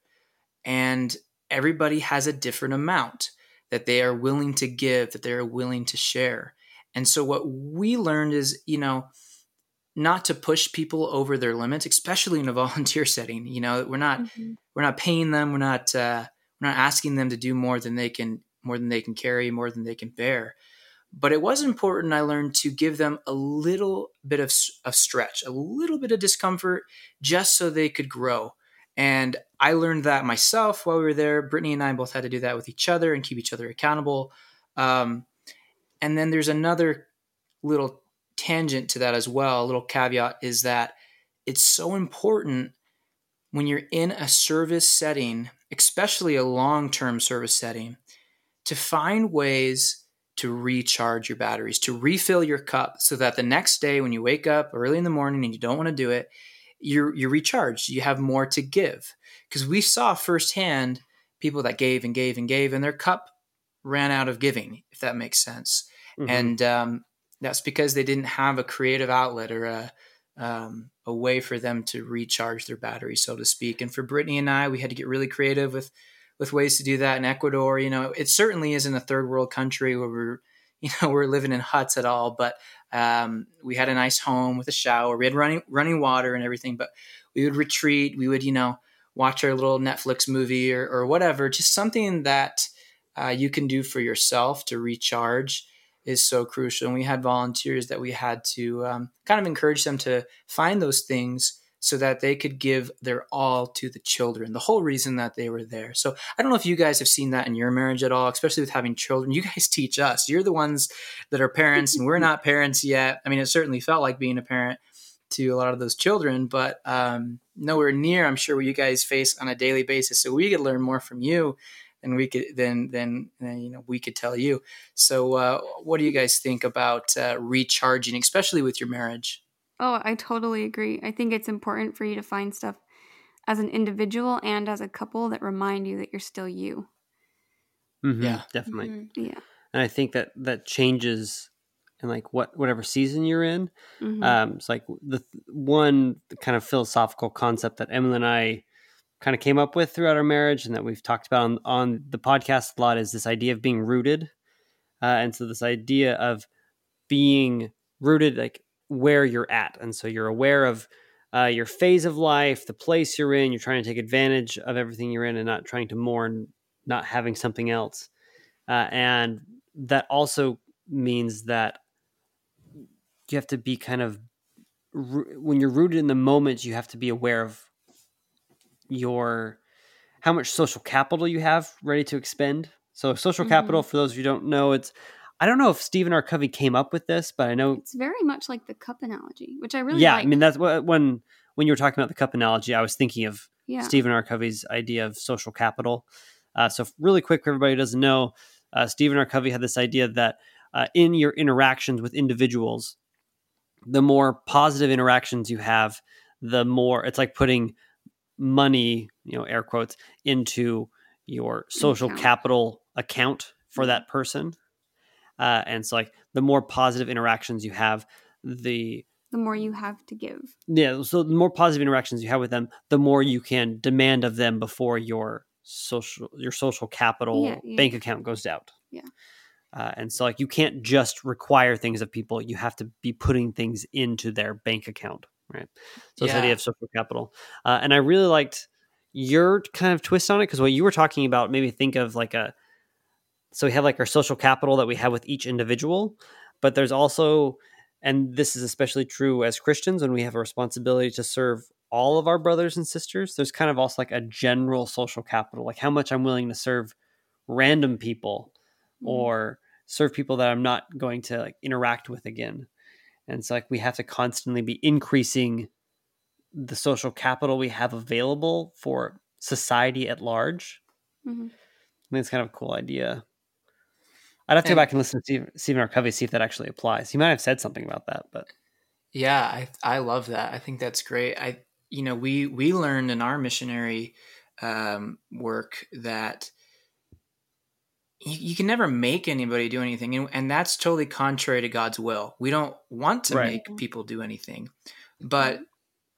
C: And everybody has a different amount that they are willing to give, that they are willing to share. And so, what we learned is, you know, not to push people over their limits, especially in a [laughs] volunteer setting. You know, we're not
B: Mhm.
C: we're not paying them, we're not uh, we're not asking them to do more than they can more than they can carry, more than they can bear. But it was important. I learned to give them a little bit of, of stretch, a little bit of discomfort, just so they could grow. And I learned that myself while we were there. Brittany and I both had to do that with each other and keep each other accountable. Um, and then there's another little tangent to that as well. A little caveat is that it's so important when you're in a service setting, especially a long term service setting, to find ways to recharge your batteries, to refill your cup so that the next day when you wake up early in the morning and you don't want to do it, you're you're recharged. You have more to give. Because we saw firsthand people that gave and gave and gave and their cup ran out of giving, if that makes sense. Mm-hmm. And um, that's because they didn't have a creative outlet or a um, a way for them to recharge their battery, so to speak. And for Brittany and I, we had to get really creative with with ways to do that in Ecuador. You know, it certainly isn't a third world country where we're [laughs] you know we're living in huts at all, but um, we had a nice home with a shower. We had running running water and everything. But we would retreat. We would you know watch our little Netflix movie or, or whatever. Just something that uh, you can do for yourself to recharge is so crucial. And we had volunteers that we had to um, kind of encourage them to find those things so that they could give their all to the children, the whole reason that they were there. So I don't know if you guys have seen that in your marriage at all, especially with having children. You guys [laughs] teach us. You're the ones that are parents, and we're not parents yet. I mean, it certainly felt like being a parent to a lot of those children, but um, nowhere near, I'm sure, what you guys face on a daily basis. So we could learn more from you and we could then then you know we could tell you. So uh, what do you guys think about uh, recharging, especially with your marriage?
B: Oh, I totally agree. I think it's important for you to find stuff as an individual and as a couple that remind you that you're still you.
A: Mm-hmm, yeah, definitely.
B: Mm-hmm. Yeah,
A: and I think that that changes in like what whatever season you're in. Mm-hmm. Um, it's like the one kind of philosophical concept that Emily and I kind of came up with throughout our marriage and that we've talked about on, on the podcast a lot is this idea of being rooted. Uh, and so this idea of being rooted like where you're at. And so you're aware of uh, your phase of life, the place you're in, you're trying to take advantage of everything you're in and not trying to mourn not having something else. Uh, and that also means that you have to be kind of when you're rooted in the moment you have to be aware of your how much social capital you have ready to expend. So social mm-hmm. capital, for those of you who don't know, it's I don't know if Stephen R. Covey came up with this, but I know
B: it's very much like the cup analogy, which I really
A: yeah.
B: Like.
A: I mean, that's what when when you were talking about the cup analogy, I was thinking of yeah. Stephen R. Covey's idea of social capital. Uh, so really quick, for everybody who doesn't know, uh, Stephen R. Covey had this idea that uh, in your interactions with individuals, the more positive interactions you have, the more it's like putting money, you know, air quotes, into your social account. capital account for mm-hmm. that person. Uh, and so, like, the more positive interactions you have, the
B: the more you have to give.
A: Yeah. So, the more positive interactions you have with them, the more you can demand of them before your social your social capital yeah, yeah. bank account goes out.
B: Yeah.
A: Uh, and so, like, you can't just require things of people; you have to be putting things into their bank account right? So yeah. this idea of social capital, uh, and I really liked your kind of twist on it because what you were talking about made me think of like a. So we have like our social capital that we have with each individual, but there's also, and this is especially true as Christians when we have a responsibility to serve all of our brothers and sisters. There's kind of also like a general social capital, like how much I'm willing to serve random people mm-hmm. or serve people that I'm not going to like interact with again. And it's like we have to constantly be increasing the social capital we have available for society at large. Mm-hmm. I think it's kind of a cool idea. I'd have to and, go back and listen to Stephen R. Covey, see if that actually applies. He might have said something about that, but
C: yeah, I I love that. I think that's great. I you know we we learned in our missionary um, work that you, you, can never make anybody do anything and, and, that's totally contrary to god's will we don't want to right. make people do anything but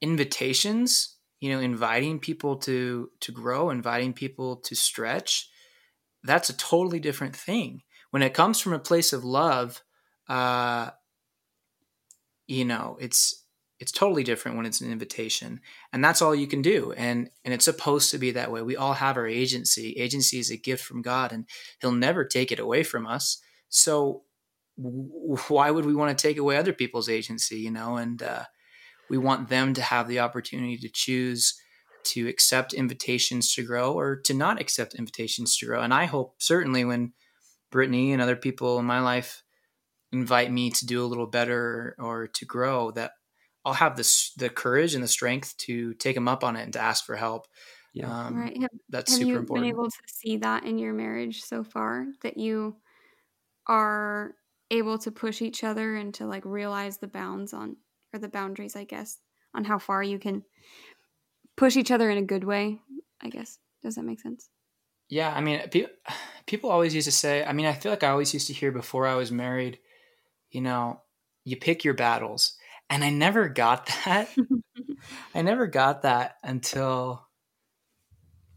C: invitations you know inviting people to to grow inviting people to stretch that's a totally different thing when it comes from a place of love uh you know it's it's totally different when it's an invitation and that's all you can do and and it's supposed to be that way. We all have our agency. Agency is a gift from god and he'll never take it away from us. So why would we want to take away other people's agency you know? And uh, we want them to have the opportunity to choose to accept invitations to grow or to not accept invitations to grow. And I hope certainly when Brittany and other people in my life invite me to do a little better or to grow, that I'll have this the courage and the strength to take them up on it and to ask for help.
A: Yeah.
C: Um,
B: right. Have,
C: that's
B: have
C: super
B: you
C: important.
B: been able to see that in your marriage so far that you are able to push each other and to like realize the bounds on or the boundaries, I guess, on how far you can push each other in a good way, I guess. Does that make sense?
C: Yeah, I mean, pe- people always used to say. I mean, I feel like I always used to hear before I was married, you know, you pick your battles, and I never got [laughs] that. I never got that until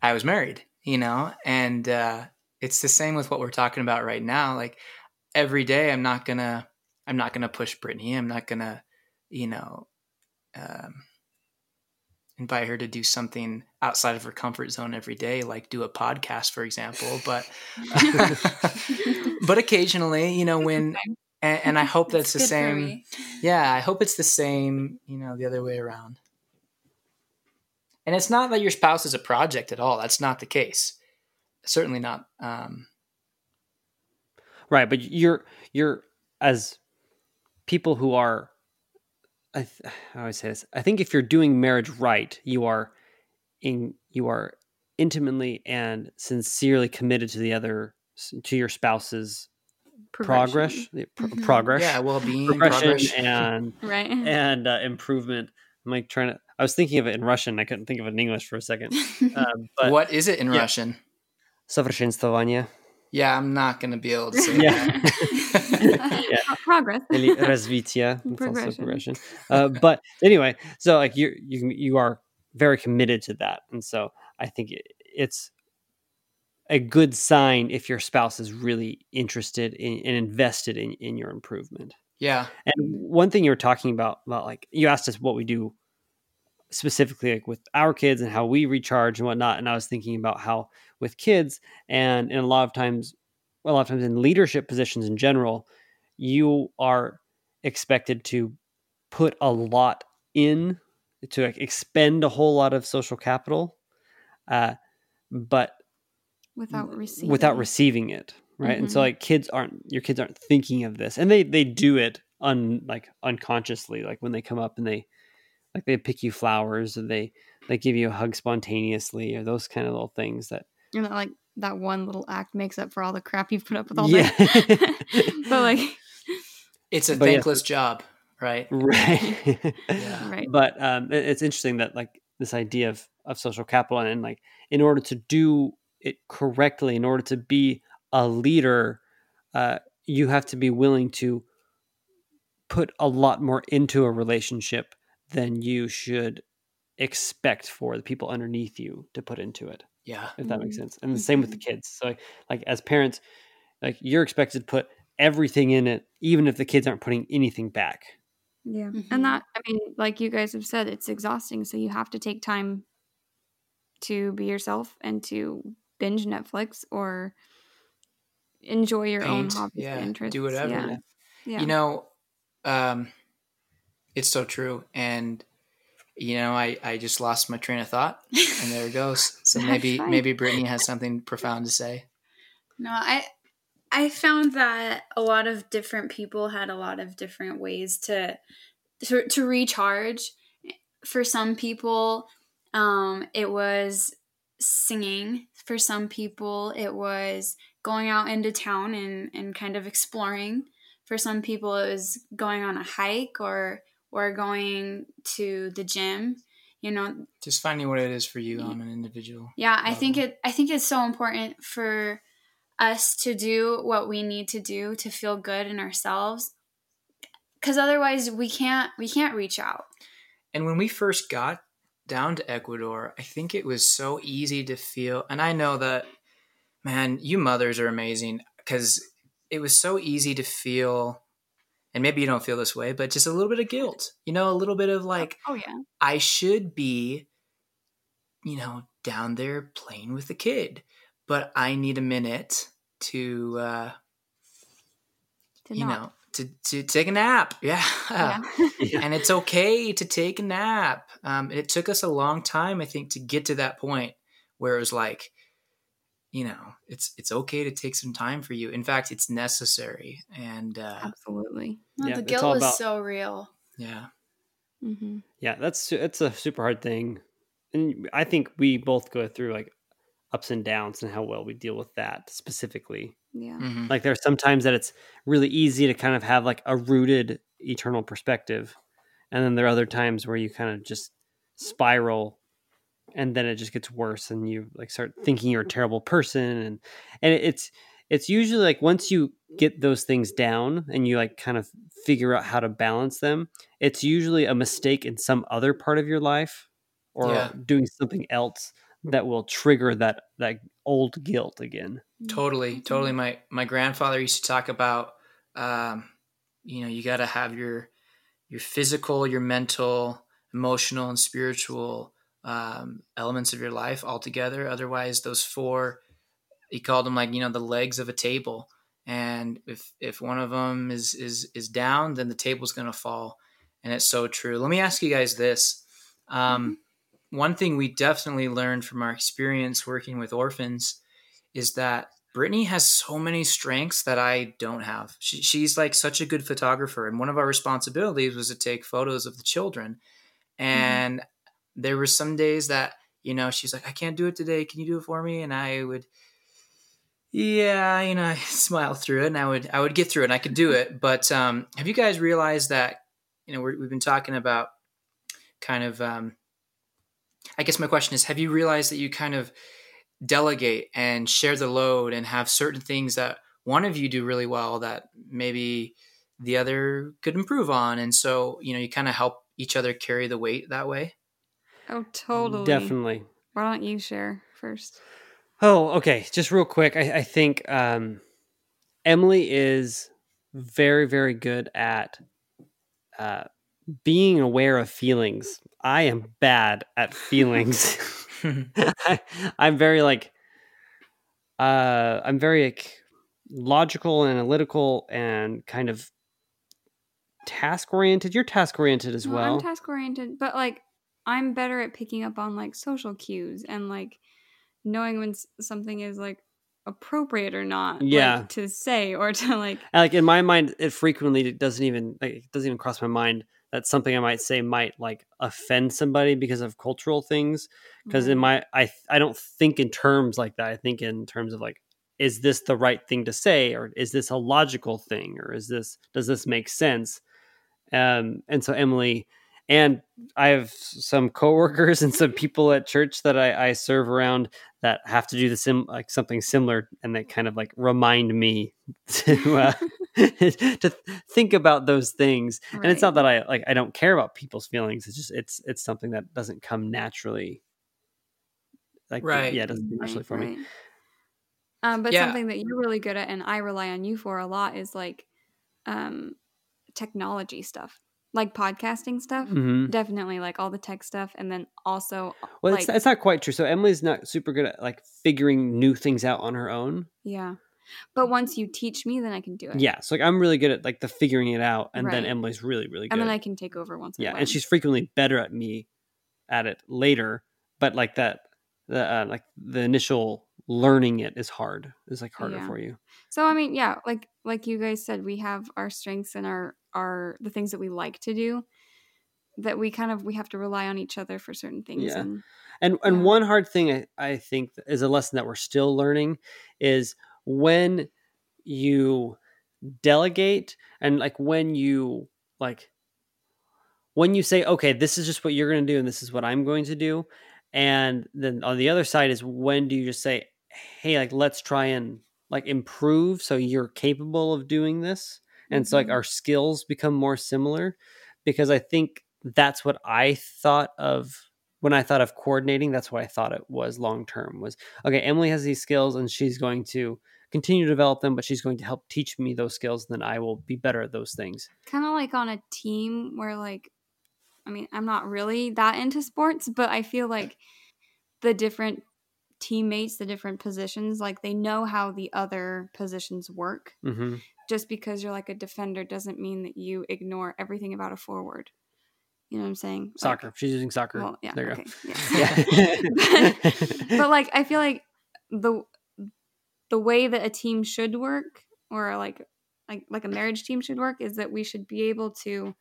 C: I was married, you know, and uh, it's the same with what we're talking about right now. Like every day, I'm not gonna, I'm not gonna push Brittany. I'm not gonna, you know, um, invite her to do something outside of her comfort zone every day, like do a podcast, for example. But, [laughs] but occasionally, you know, when, and, and I hope that's
D: It's
C: the same. Yeah, I hope it's the same, you know, the other way around. And it's not that your spouse is a project at all. That's not the case. Certainly not. Um,
A: Right, but you're you're as people who are I, th- [sighs] I always say this. I think if you're doing marriage right, you are in you are intimately and sincerely committed to the other to your spouse's progress,
B: Progression.
A: pro-
D: Mhm.
A: progress,
C: yeah, well being,
A: progression,
C: progress.
A: and [laughs]
B: Right.
A: and uh, improvement. I'm like trying to. I was thinking of it in Russian. I couldn't think of it in English for a second. [laughs] Um, but
C: what is it in
A: yeah.
C: Russian?
A: совершенствование
C: Yeah, I'm not going to be able to say
A: Yeah.
C: that. [laughs]
A: Yeah.
B: Pro- Progress.
A: или развитие. [laughs] It's also
B: Progression.
A: progression. Uh, but anyway, so like you you you are very committed to that, and so I think it, it's a good sign if your spouse is really interested in, and invested in in your improvement.
C: yeah.
A: And one thing you were talking about about like you asked us what we do specifically like with our kids and how we recharge and whatnot, and I was thinking about how with kids and and a lot of times a lot of times in leadership positions in general, you are expected to put a lot in to expend a whole lot of social capital, uh, but
B: Without receiving.
A: without receiving it right and so
B: Mhm.
A: like kids aren't your kids aren't thinking of this and they they do it un like unconsciously like when they come up and they like they pick you flowers or they they give you a hug spontaneously or those kind of little things that
B: You know, like that one little act makes up for all the crap you've put up with all
A: Yeah.
B: day. [laughs] but like,
C: It's a
A: But yeah.
C: thankless job, right?
A: right
C: Yeah.
B: right.
A: but um it- it's interesting that like this idea of of social capital and like in order to do it correctly in order to be a leader uh you have to be willing to put a lot more into a relationship than you should expect for the people underneath you to put into it
C: Yeah.
A: if that makes
B: Mhm.
A: sense and the same with the kids so like, like as parents like you're expected to put everything in it even if the kids aren't putting anything back
B: Yeah.
D: Mhm.
B: And that, I mean, like you guys have said, it's exhausting. So you have to take time to be yourself and to binge Netflix or enjoy your own hobbies
C: yeah,
B: and interests.
C: do whatever.
B: Yeah. yeah.
C: You know, um, it's so true. And you know, I I just lost my train of thought, and there it goes. [laughs] So maybe
B: fine.
C: maybe Brittany has something profound to say.
D: No, I I found that a lot of different people had a lot of different ways to to, to recharge. For some people, um, it was singing. For some people, it was going out into town and, and kind of exploring. For some people, it was going on a hike or or going to the gym. You know,
C: Just finding what it is for you on an individual.
D: yeah, I think it I think it's so important for us to do what we need to do to feel good in ourselves cuz otherwise we can't we can't reach out.
C: And when we first got down to Ecuador, I think it was so easy to feel. And I know that, man, you mothers are amazing because it was so easy to feel. And maybe you don't feel this way, but just a little bit of guilt, you know, a little bit of like,
B: oh, yeah.
C: I should be, you know, down there playing with the kid, but I need a minute to, uh,
B: To
C: you
B: not.
C: know, to, to take a nap. [laughs] Yeah.
B: Yeah.
A: Yeah.
C: and it's okay to take a nap. Um, it took us a long time, I think, to get to that point where it was like, you know, it's it's okay to take some time for you. In fact, it's necessary. And uh,
B: Absolutely.
D: Oh,
A: Yeah,
D: the guilt
A: all
D: was
A: about-
D: so real.
C: yeah,
B: hmm
A: Yeah, that's it's a super hard thing, and I think we both go through like ups and downs and how well we deal with that specifically.
B: Yeah.
C: Mhm.
A: Like there are some times that it's really easy to kind of have like a rooted eternal perspective, and then there are other times where you kind of just spiral, and then it just gets worse, and you like start thinking you're a terrible person, and and it's it's usually like once you get those things down and you like kind of figure out how to balance them, it's usually a mistake in some other part of your life or
C: Yeah.
A: doing something else that will trigger that that old guilt again.
C: totally, totally. My my grandfather used to talk about, um, you know, you got to have your your physical, your mental, emotional, and spiritual um, elements of your life all together. Otherwise, those four, he called them like you know the legs of a table. And if if one of them is is is down, then the table's going to fall. And it's so true. Let me ask you guys this. Um, One thing we definitely learned from our experience working with orphans is that Brittany has so many strengths that I don't have. She, she's like such a good photographer, and one of our responsibilities was to take photos of the children. And there were some days that you know she's like, "I can't do it today. Can you do it for me?" And I would, yeah, you know, [laughs] I smile through it, and I would I would get through it, and I could do it. But um, have you guys realized that you know we're, we've been talking about kind of um, I guess my question is have you realized that you kind of delegate and share the load and have certain things that one of you do really well that maybe the other could improve on and so you know you kind of help each other carry the weight that way
B: Oh, totally.
A: Definitely.
B: Why don't you share first?
A: Oh, okay. Just real quick, I, I think um, Emily is very, very good at uh, being aware of feelings. I am bad at feelings. I, [laughs] [laughs] I'm very like, uh, I'm very like logical and analytical and kind of task oriented. You're task oriented as
B: No,
A: well.
B: I'm task oriented, but like I'm better at picking up on like social cues and like knowing when something is like appropriate or not. like,
A: Yeah.
B: to say or to like.
A: Like in my mind it frequently doesn't even like it doesn't even cross my mind that something i might say might like offend somebody because of cultural things because in my i i don't think in terms like that i think in terms of like is this the right thing to say or is this a logical thing or is this does this make sense um and so emily and i have some coworkers and some people at church that i, I serve around that have to do the sim like something similar and that kind of like remind me [laughs] to uh, [laughs] [laughs] to think about those things and it's not that i like i don't care about people's feelings it's just it's it's something that doesn't come naturally like
C: Right.
A: yeah it doesn't come
B: Right,
A: naturally for me.
B: Um, but
C: Yeah.
B: something that you're really good at, and I rely on you for a lot, is like um, technology stuff, like podcasting stuff.
A: hmm
B: Definitely, like all the tech stuff, and then also,
A: well
B: like,
A: it's, it's not quite true so emily's not super good at like figuring new things out on her own
B: yeah. But once you teach me, then I can do it.
A: yeah so like i'm really good at like the figuring it out and then emily's really really good
B: and then I can take over once.
A: Yeah and she's frequently better at me at it later but like that the uh, like the initial learning it is hard is like harder
B: Yeah.
A: for you
B: So I mean, yeah, like like you guys said, we have our strengths and our our the things that we like to do. That we kind of we have to rely on each other for certain things.
A: Yeah.
B: And
A: And and
B: Yeah.
A: one hard thing I, I think is a lesson that we're still learning is when you delegate and like when you like when you say okay this is just what you're going to do and this is what I'm going to do and then on the other side is when do you just say hey like let's try and like improve so you're capable of doing this and so like
B: Mhm.
A: our skills become more similar because I think that's what I thought of when I thought of coordinating. That's what I thought it was long term. Was okay. Emily has these skills, and she's going to continue to develop them, but she's going to help teach me those skills. And then I will be better at those things.
B: kind of like on a team where like I mean, I'm not really that into sports, but I feel like the different teammates, the different positions, like they know how the other positions work
A: hmm
B: just because you're like a defender doesn't mean that you ignore everything about a forward. You know what I'm saying?
A: Soccer.
B: Like,
A: She's using soccer.
B: well, yeah.
A: there you
B: okay.
A: go.
B: Yeah. [laughs] [laughs]
A: Yeah.
B: but like I feel like the the way that a team should work or like like like a marriage team should work is that we should be able to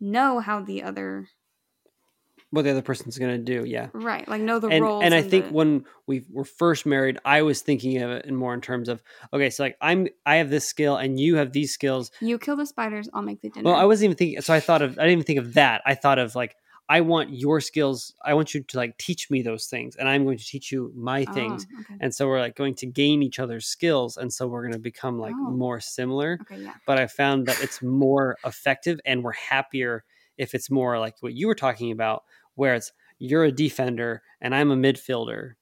B: know how the other
A: what the other person's going to do. Yeah.
B: right like know the
A: and,
B: roles
A: and I think
B: the,
A: when we were first married, I was thinking of it in more in terms of okay, so like I'm I have this skill and you have these skills.
B: you kill the spiders I'll make the dinner
A: Well, I wasn't even thinking. So I thought of I didn't even think of that. I thought of like I want your skills. I want you to like teach me those things, and I'm going to teach you my
B: Oh,
A: things.
B: okay.
A: And so we're like going to gain each other's skills, and so we're going to become like
B: Oh.
A: more similar.
B: okay yeah
A: But I found that it's more effective, and we're happier if it's more like what you were talking about, where it's you're a defender and I'm a midfielder,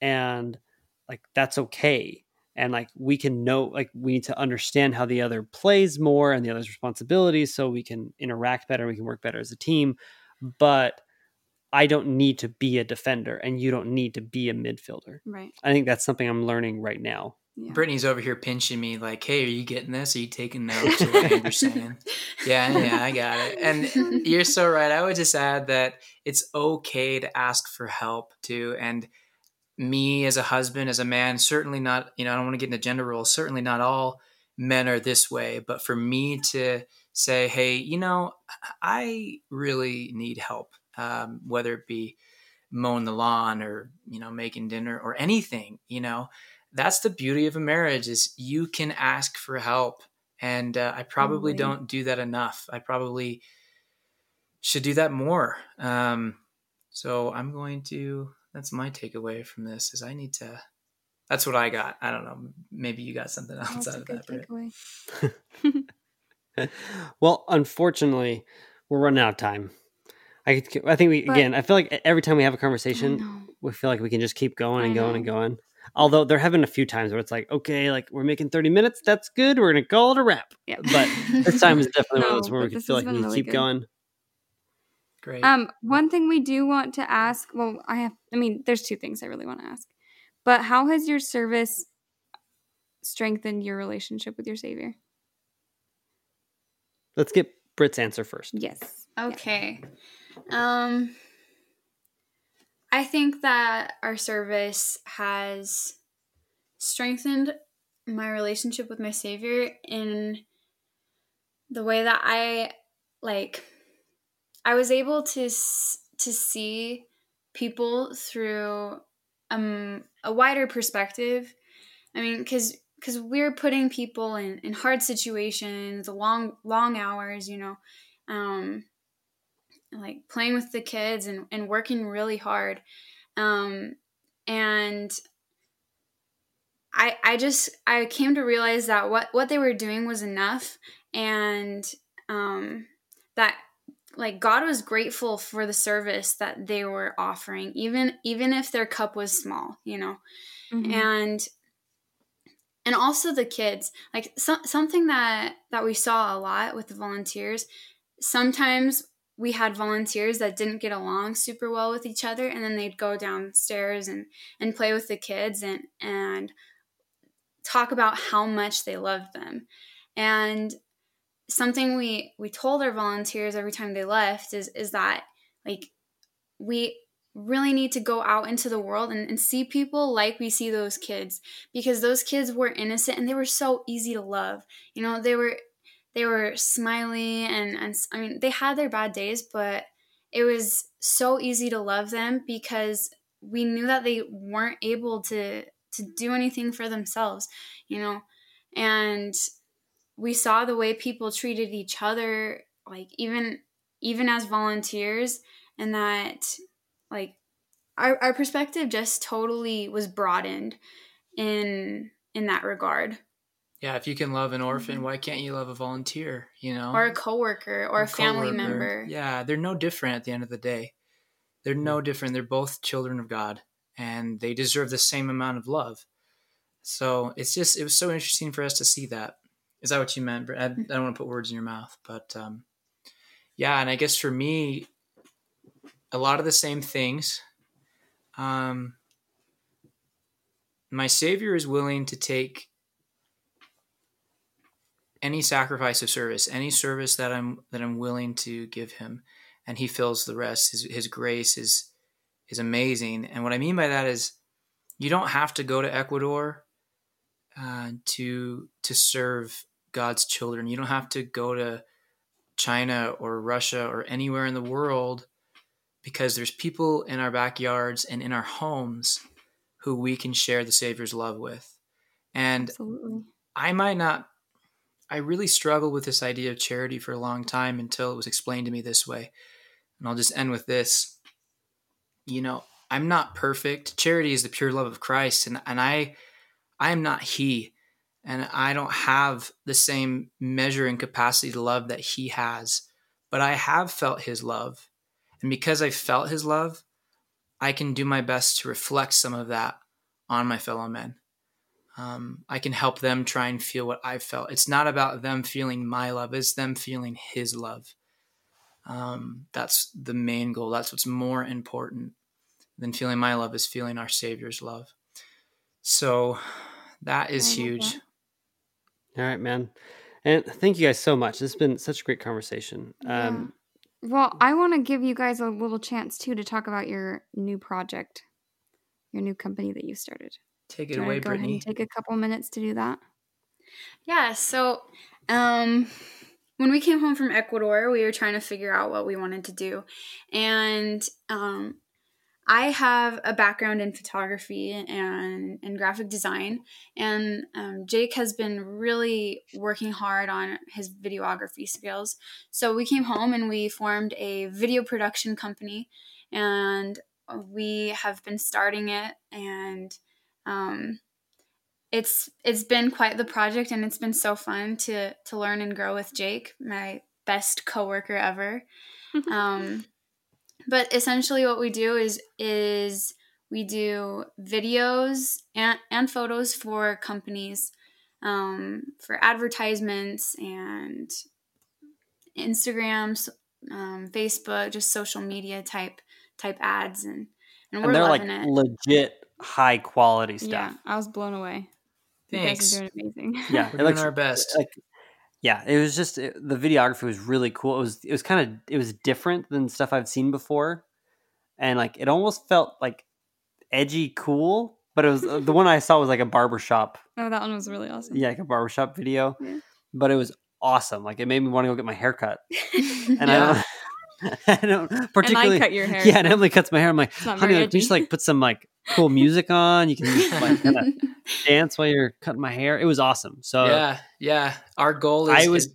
A: and like that's okay. And like we can know, like we need to understand how the other plays more and the other's responsibilities, so we can interact better. We can work better as a team. But I don't need to be a defender, and you don't need to be a midfielder.
B: right
A: I think that's something I'm learning right now.
B: Yeah
C: Brittany's over here pinching me, like, "Hey, are you getting this? Are you taking [laughs] notes?" Or what you're saying? Yeah, yeah, I got it. And [laughs] you're so right. I would just add that it's okay to ask for help too. And me as a husband, as a man, certainly not. You know, I don't want to get into gender roles. Certainly not all men are this way. But for me to say, "Hey, you know, I really need help," um, whether it be mowing the lawn or you know making dinner or anything, you know that's the beauty of a marriage is you can ask for help and uh, i probably
B: Totally.
C: don't do that enough i probably should do that more um, so i'm going to that's my takeaway from this is i need to that's what i got i don't know maybe you got something [laughs] else
B: that's
C: out
B: a
C: of
B: good
C: that
B: takeaway [laughs]
A: well, unfortunately, we're running out of time. I could, I think we
B: But-
A: again. I feel like every time we have a conversation, we feel like we can just keep going and going and going. Although there have been a few times where it's like, okay, like we're making thirty minutes. That's good. We're gonna call it a wrap.
B: yeah
A: But this time is definitely one of [laughs] those where we
B: but
A: can feel like we
B: really
A: keep
B: good.
A: going.
C: great
B: Um, one thing we do want to ask, well, I have, I mean, there's two things I really want to ask, but how has your service strengthened your relationship with your Savior?
A: Let's get Britt's answer first.
B: Yes.
D: Okay. Um I think that our service has strengthened my relationship with my savior in the way that I like I was able to to see people through um a wider perspective. I mean cuz cuz we're putting people in in hard situations, long long hours, you know. Um like playing with the kids and, and working really hard. Um, and I, I just I came to realize that what, what they were doing was enough. And um, that like God was grateful for the service that they were offering even even if their cup was small you know?
B: Mhm.
D: and and also the kids like so, something that that we saw a lot with the volunteers sometimes we had volunteers that didn't get along super well with each other and then they'd go downstairs and and play with the kids and and talk about how much they loved them. And something we we told our volunteers every time they left is is that like we really need to go out into the world and, and see people like we see those kids because those kids were innocent and they were so easy to love. You know they were they were smiley and, and i mean they had their bad days but it was so easy to love them because we knew that they weren't able to to do anything for themselves you know? And we saw the way people treated each other like even even as volunteers and that like our, our perspective just totally was broadened in in that regard
C: yeah if you can love an orphan
B: Mhm.
C: why can't you love a volunteer you know
D: or a coworker or a family
C: coworker.
D: member
C: Yeah, they're no different at the end of the day. They're no different. They're both children of God and they deserve the same amount of love. So it's just, it was so interesting for us to see that. Is that what you meant? I, I don't want to put words in your mouth, but um, yeah. And I guess for me, a lot of the same things. Um, my Savior is willing to take any sacrifice of service, any service that I'm that I'm willing to give him, and he fills the rest. His his grace is is amazing. And what I mean by that is you don't have to go to Ecuador uh, to to serve God's children. You don't have to go to China or Russia or anywhere in the world because there's people in our backyards and in our homes who we can share the Savior's love with. And
B: Absolutely.
C: I might not I really struggled with this idea of charity for a long time until it was explained to me this way. And I'll just end with this. You know, I'm not perfect. Charity is the pure love of Christ and and I I am not he and I don't have the same measure and capacity to love that he has, but I have felt his love. And because I felt his love, I can do my best to reflect some of that on my fellow men. Um, I can help them try and feel what I felt. It's not about them feeling my love, it's them feeling his love. Um, that's the main goal. That's what's more important than feeling my love is feeling our Savior's love. So that is huge.
B: That.
A: All right, man. And thank you guys so much. This has been such a great conversation.
B: Yeah.
A: Um,
B: Well, I want to give you guys a little chance too to talk about your new project, your new company that you started.
C: Take it
B: you
C: away, Brittany.
B: take a couple minutes to do that?
D: Yeah, so um when we came home from Ecuador, we were trying to figure out what we wanted to do. And um I have a background in photography and, and graphic design, and um, Jake has been really working hard on his videography skills. So we came home and we formed a video production company, and we have been starting it. And um, it's it's been quite the project, and it's been so fun to to learn and grow with Jake, my best coworker ever. [laughs] um, but essentially what we do is is we do videos and, and photos for companies um, for advertisements and instagrams um, facebook just social media type type ads and and we're
A: and they're like
D: it
A: legit high quality stuff.
B: Yeah, I was blown away. You
C: Thanks.
B: guys are doing amazing.
A: Yeah, [laughs]
C: We're
A: it
C: doing
A: looks
C: our best.
A: like yeah it was just it, the videography was really cool it was it was kind of it was different than stuff i've seen before and like it almost felt like edgy cool but it was uh, the one i saw was like a barbershop [laughs]
B: oh, that one was really awesome.
A: yeah like a barbershop video
B: Yeah.
A: but it was awesome like it made me want to go get my hair cut [laughs] and
C: Yeah.
A: i don't [laughs] i don't
B: And
A: particularly
B: I cut your hair.
A: yeah and emily cuts my hair i'm like honey like, can you just like put some like cool music on you can [laughs] like kind of dance while you're cutting my hair it was awesome so
C: yeah, yeah. Our goal is.
A: I was-
C: is-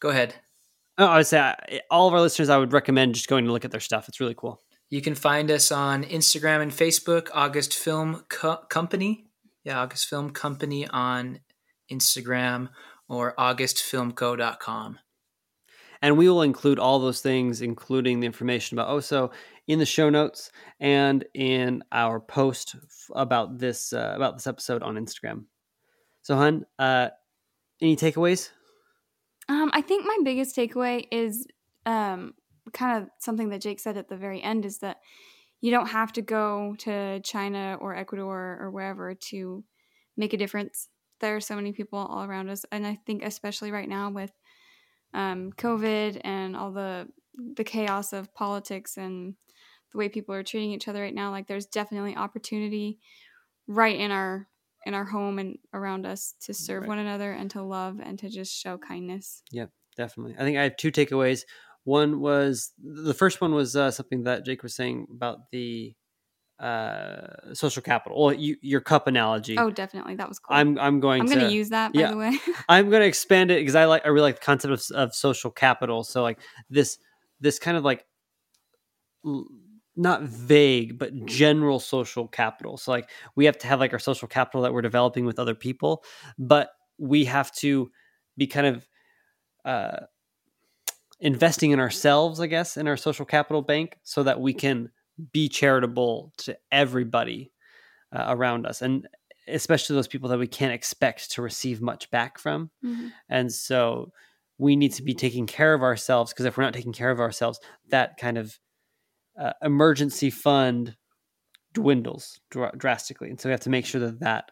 C: go ahead.
A: Oh, I would say I- all of our listeners, I would recommend just going to look at their stuff. It's really cool.
C: You can find us on Instagram and Facebook, August Film Co- Company. Yeah, August Film Company on Instagram or augustfilmco.com.
A: And we will include all those things, including the information about OSO, in the show notes and in our post about this uh, about this episode on Instagram. So, Hun, uh, any takeaways?
B: Um, I think my biggest takeaway is um, kind of something that Jake said at the very end is that you don't have to go to China or Ecuador or wherever to make a difference. There are so many people all around us, and I think especially right now with um, COVID and all the the chaos of politics and the way people are treating each other right now, like there's definitely opportunity right in our in our home and around us to serve
A: Right.
B: one another and to love and to just show kindness.
A: Yep, definitely. I think I have two takeaways. One was the first one was uh, something that Jake was saying about the uh, social capital. Well, you, your cup analogy.
B: Oh, definitely. That was cool.
A: I'm I'm going
B: I'm
A: to
B: going to use that, by
A: yeah.
B: the way. [laughs]
A: I'm going to expand it because I like I really like the concept of, of social capital. So like this this kind of like l- not vague but general social capital. So like we have to have like our social capital that we're developing with other people, but we have to be kind of uh, investing in ourselves, I guess, in our social capital bank, so that we can be charitable to everybody uh, around us, and especially those people that we can't expect to receive much back from.
B: Mhm.
A: And so we need to be taking care of ourselves because if we're not taking care of ourselves, that kind of uh, emergency fund dwindles dr- drastically. And so we have to make sure that that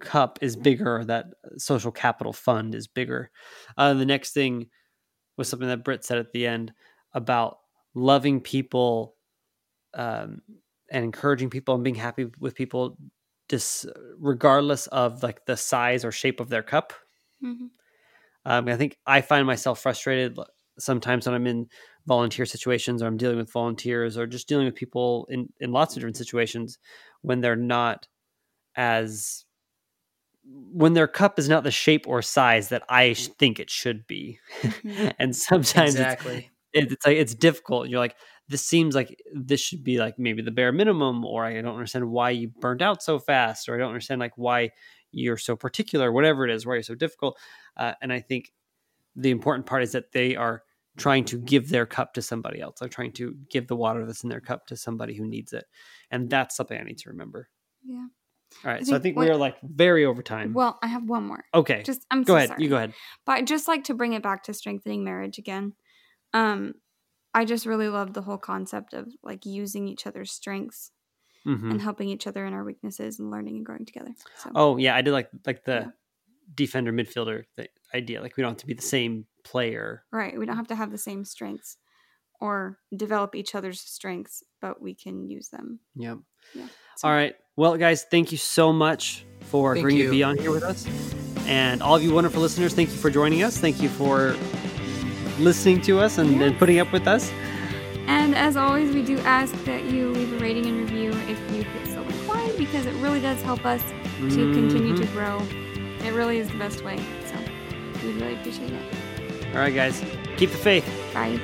A: cup is bigger, that social capital fund is bigger. Uh, the next thing was something that Britt said at the end about loving people um, and encouraging people and being happy with people, dis- regardless of like the size or shape of their cup.
B: Mhm.
A: Um, I think I find myself frustrated sometimes when I'm in volunteer situations or I'm dealing with volunteers or just dealing with people in, in lots of different situations when they're not as when their cup is not the shape or size that I sh- think it should be.
D: Mhm. [laughs]
A: and sometimes
C: exactly.
A: It, it's like it's difficult. You're like, this seems like this should be like maybe the bare minimum, or I don't understand why you burned out so fast, or I don't understand like why you're so particular, whatever it is, why you're so difficult. Uh, and I think the important part is that they are trying to give their cup to somebody else. They're trying to give the water that's in their cup to somebody who needs it, and that's something I need to remember.
B: Yeah.
A: All right,
B: I
A: so I
B: think
A: think
B: what-
A: we are like very over time.
B: Well, I have one more.
A: okay,
B: Just I'm
A: go
B: so
A: ahead.
B: sorry.
A: You go ahead.
B: But I'd just like to bring it back to strengthening marriage again. Um, I just really love the whole concept of like using each other's strengths
A: Mhm.
B: and helping each other in our weaknesses and learning and growing together. So
A: Oh yeah, I did like like the
B: Yeah.
A: defender midfielder the idea. Like we don't have to be the same player.
B: right, we don't have to have the same strengths or develop each other's strengths, but we can use them.
A: Yep.
B: Yeah. So-
A: All right. Well, guys, thank you so much for
C: Thank
A: agreeing
C: you.
A: to be on here with us. And all of you wonderful listeners, thank you for joining us. Thank you for listening to us and, yeah.
B: and
A: putting up with us.
B: And as always, we do ask that you leave a rating and review if you feel so inclined because it really does help us to mm-hmm.
A: continue
B: to grow. It really is the best way. So we'd really appreciate it.
A: All right, guys. Keep the faith.
B: Bye.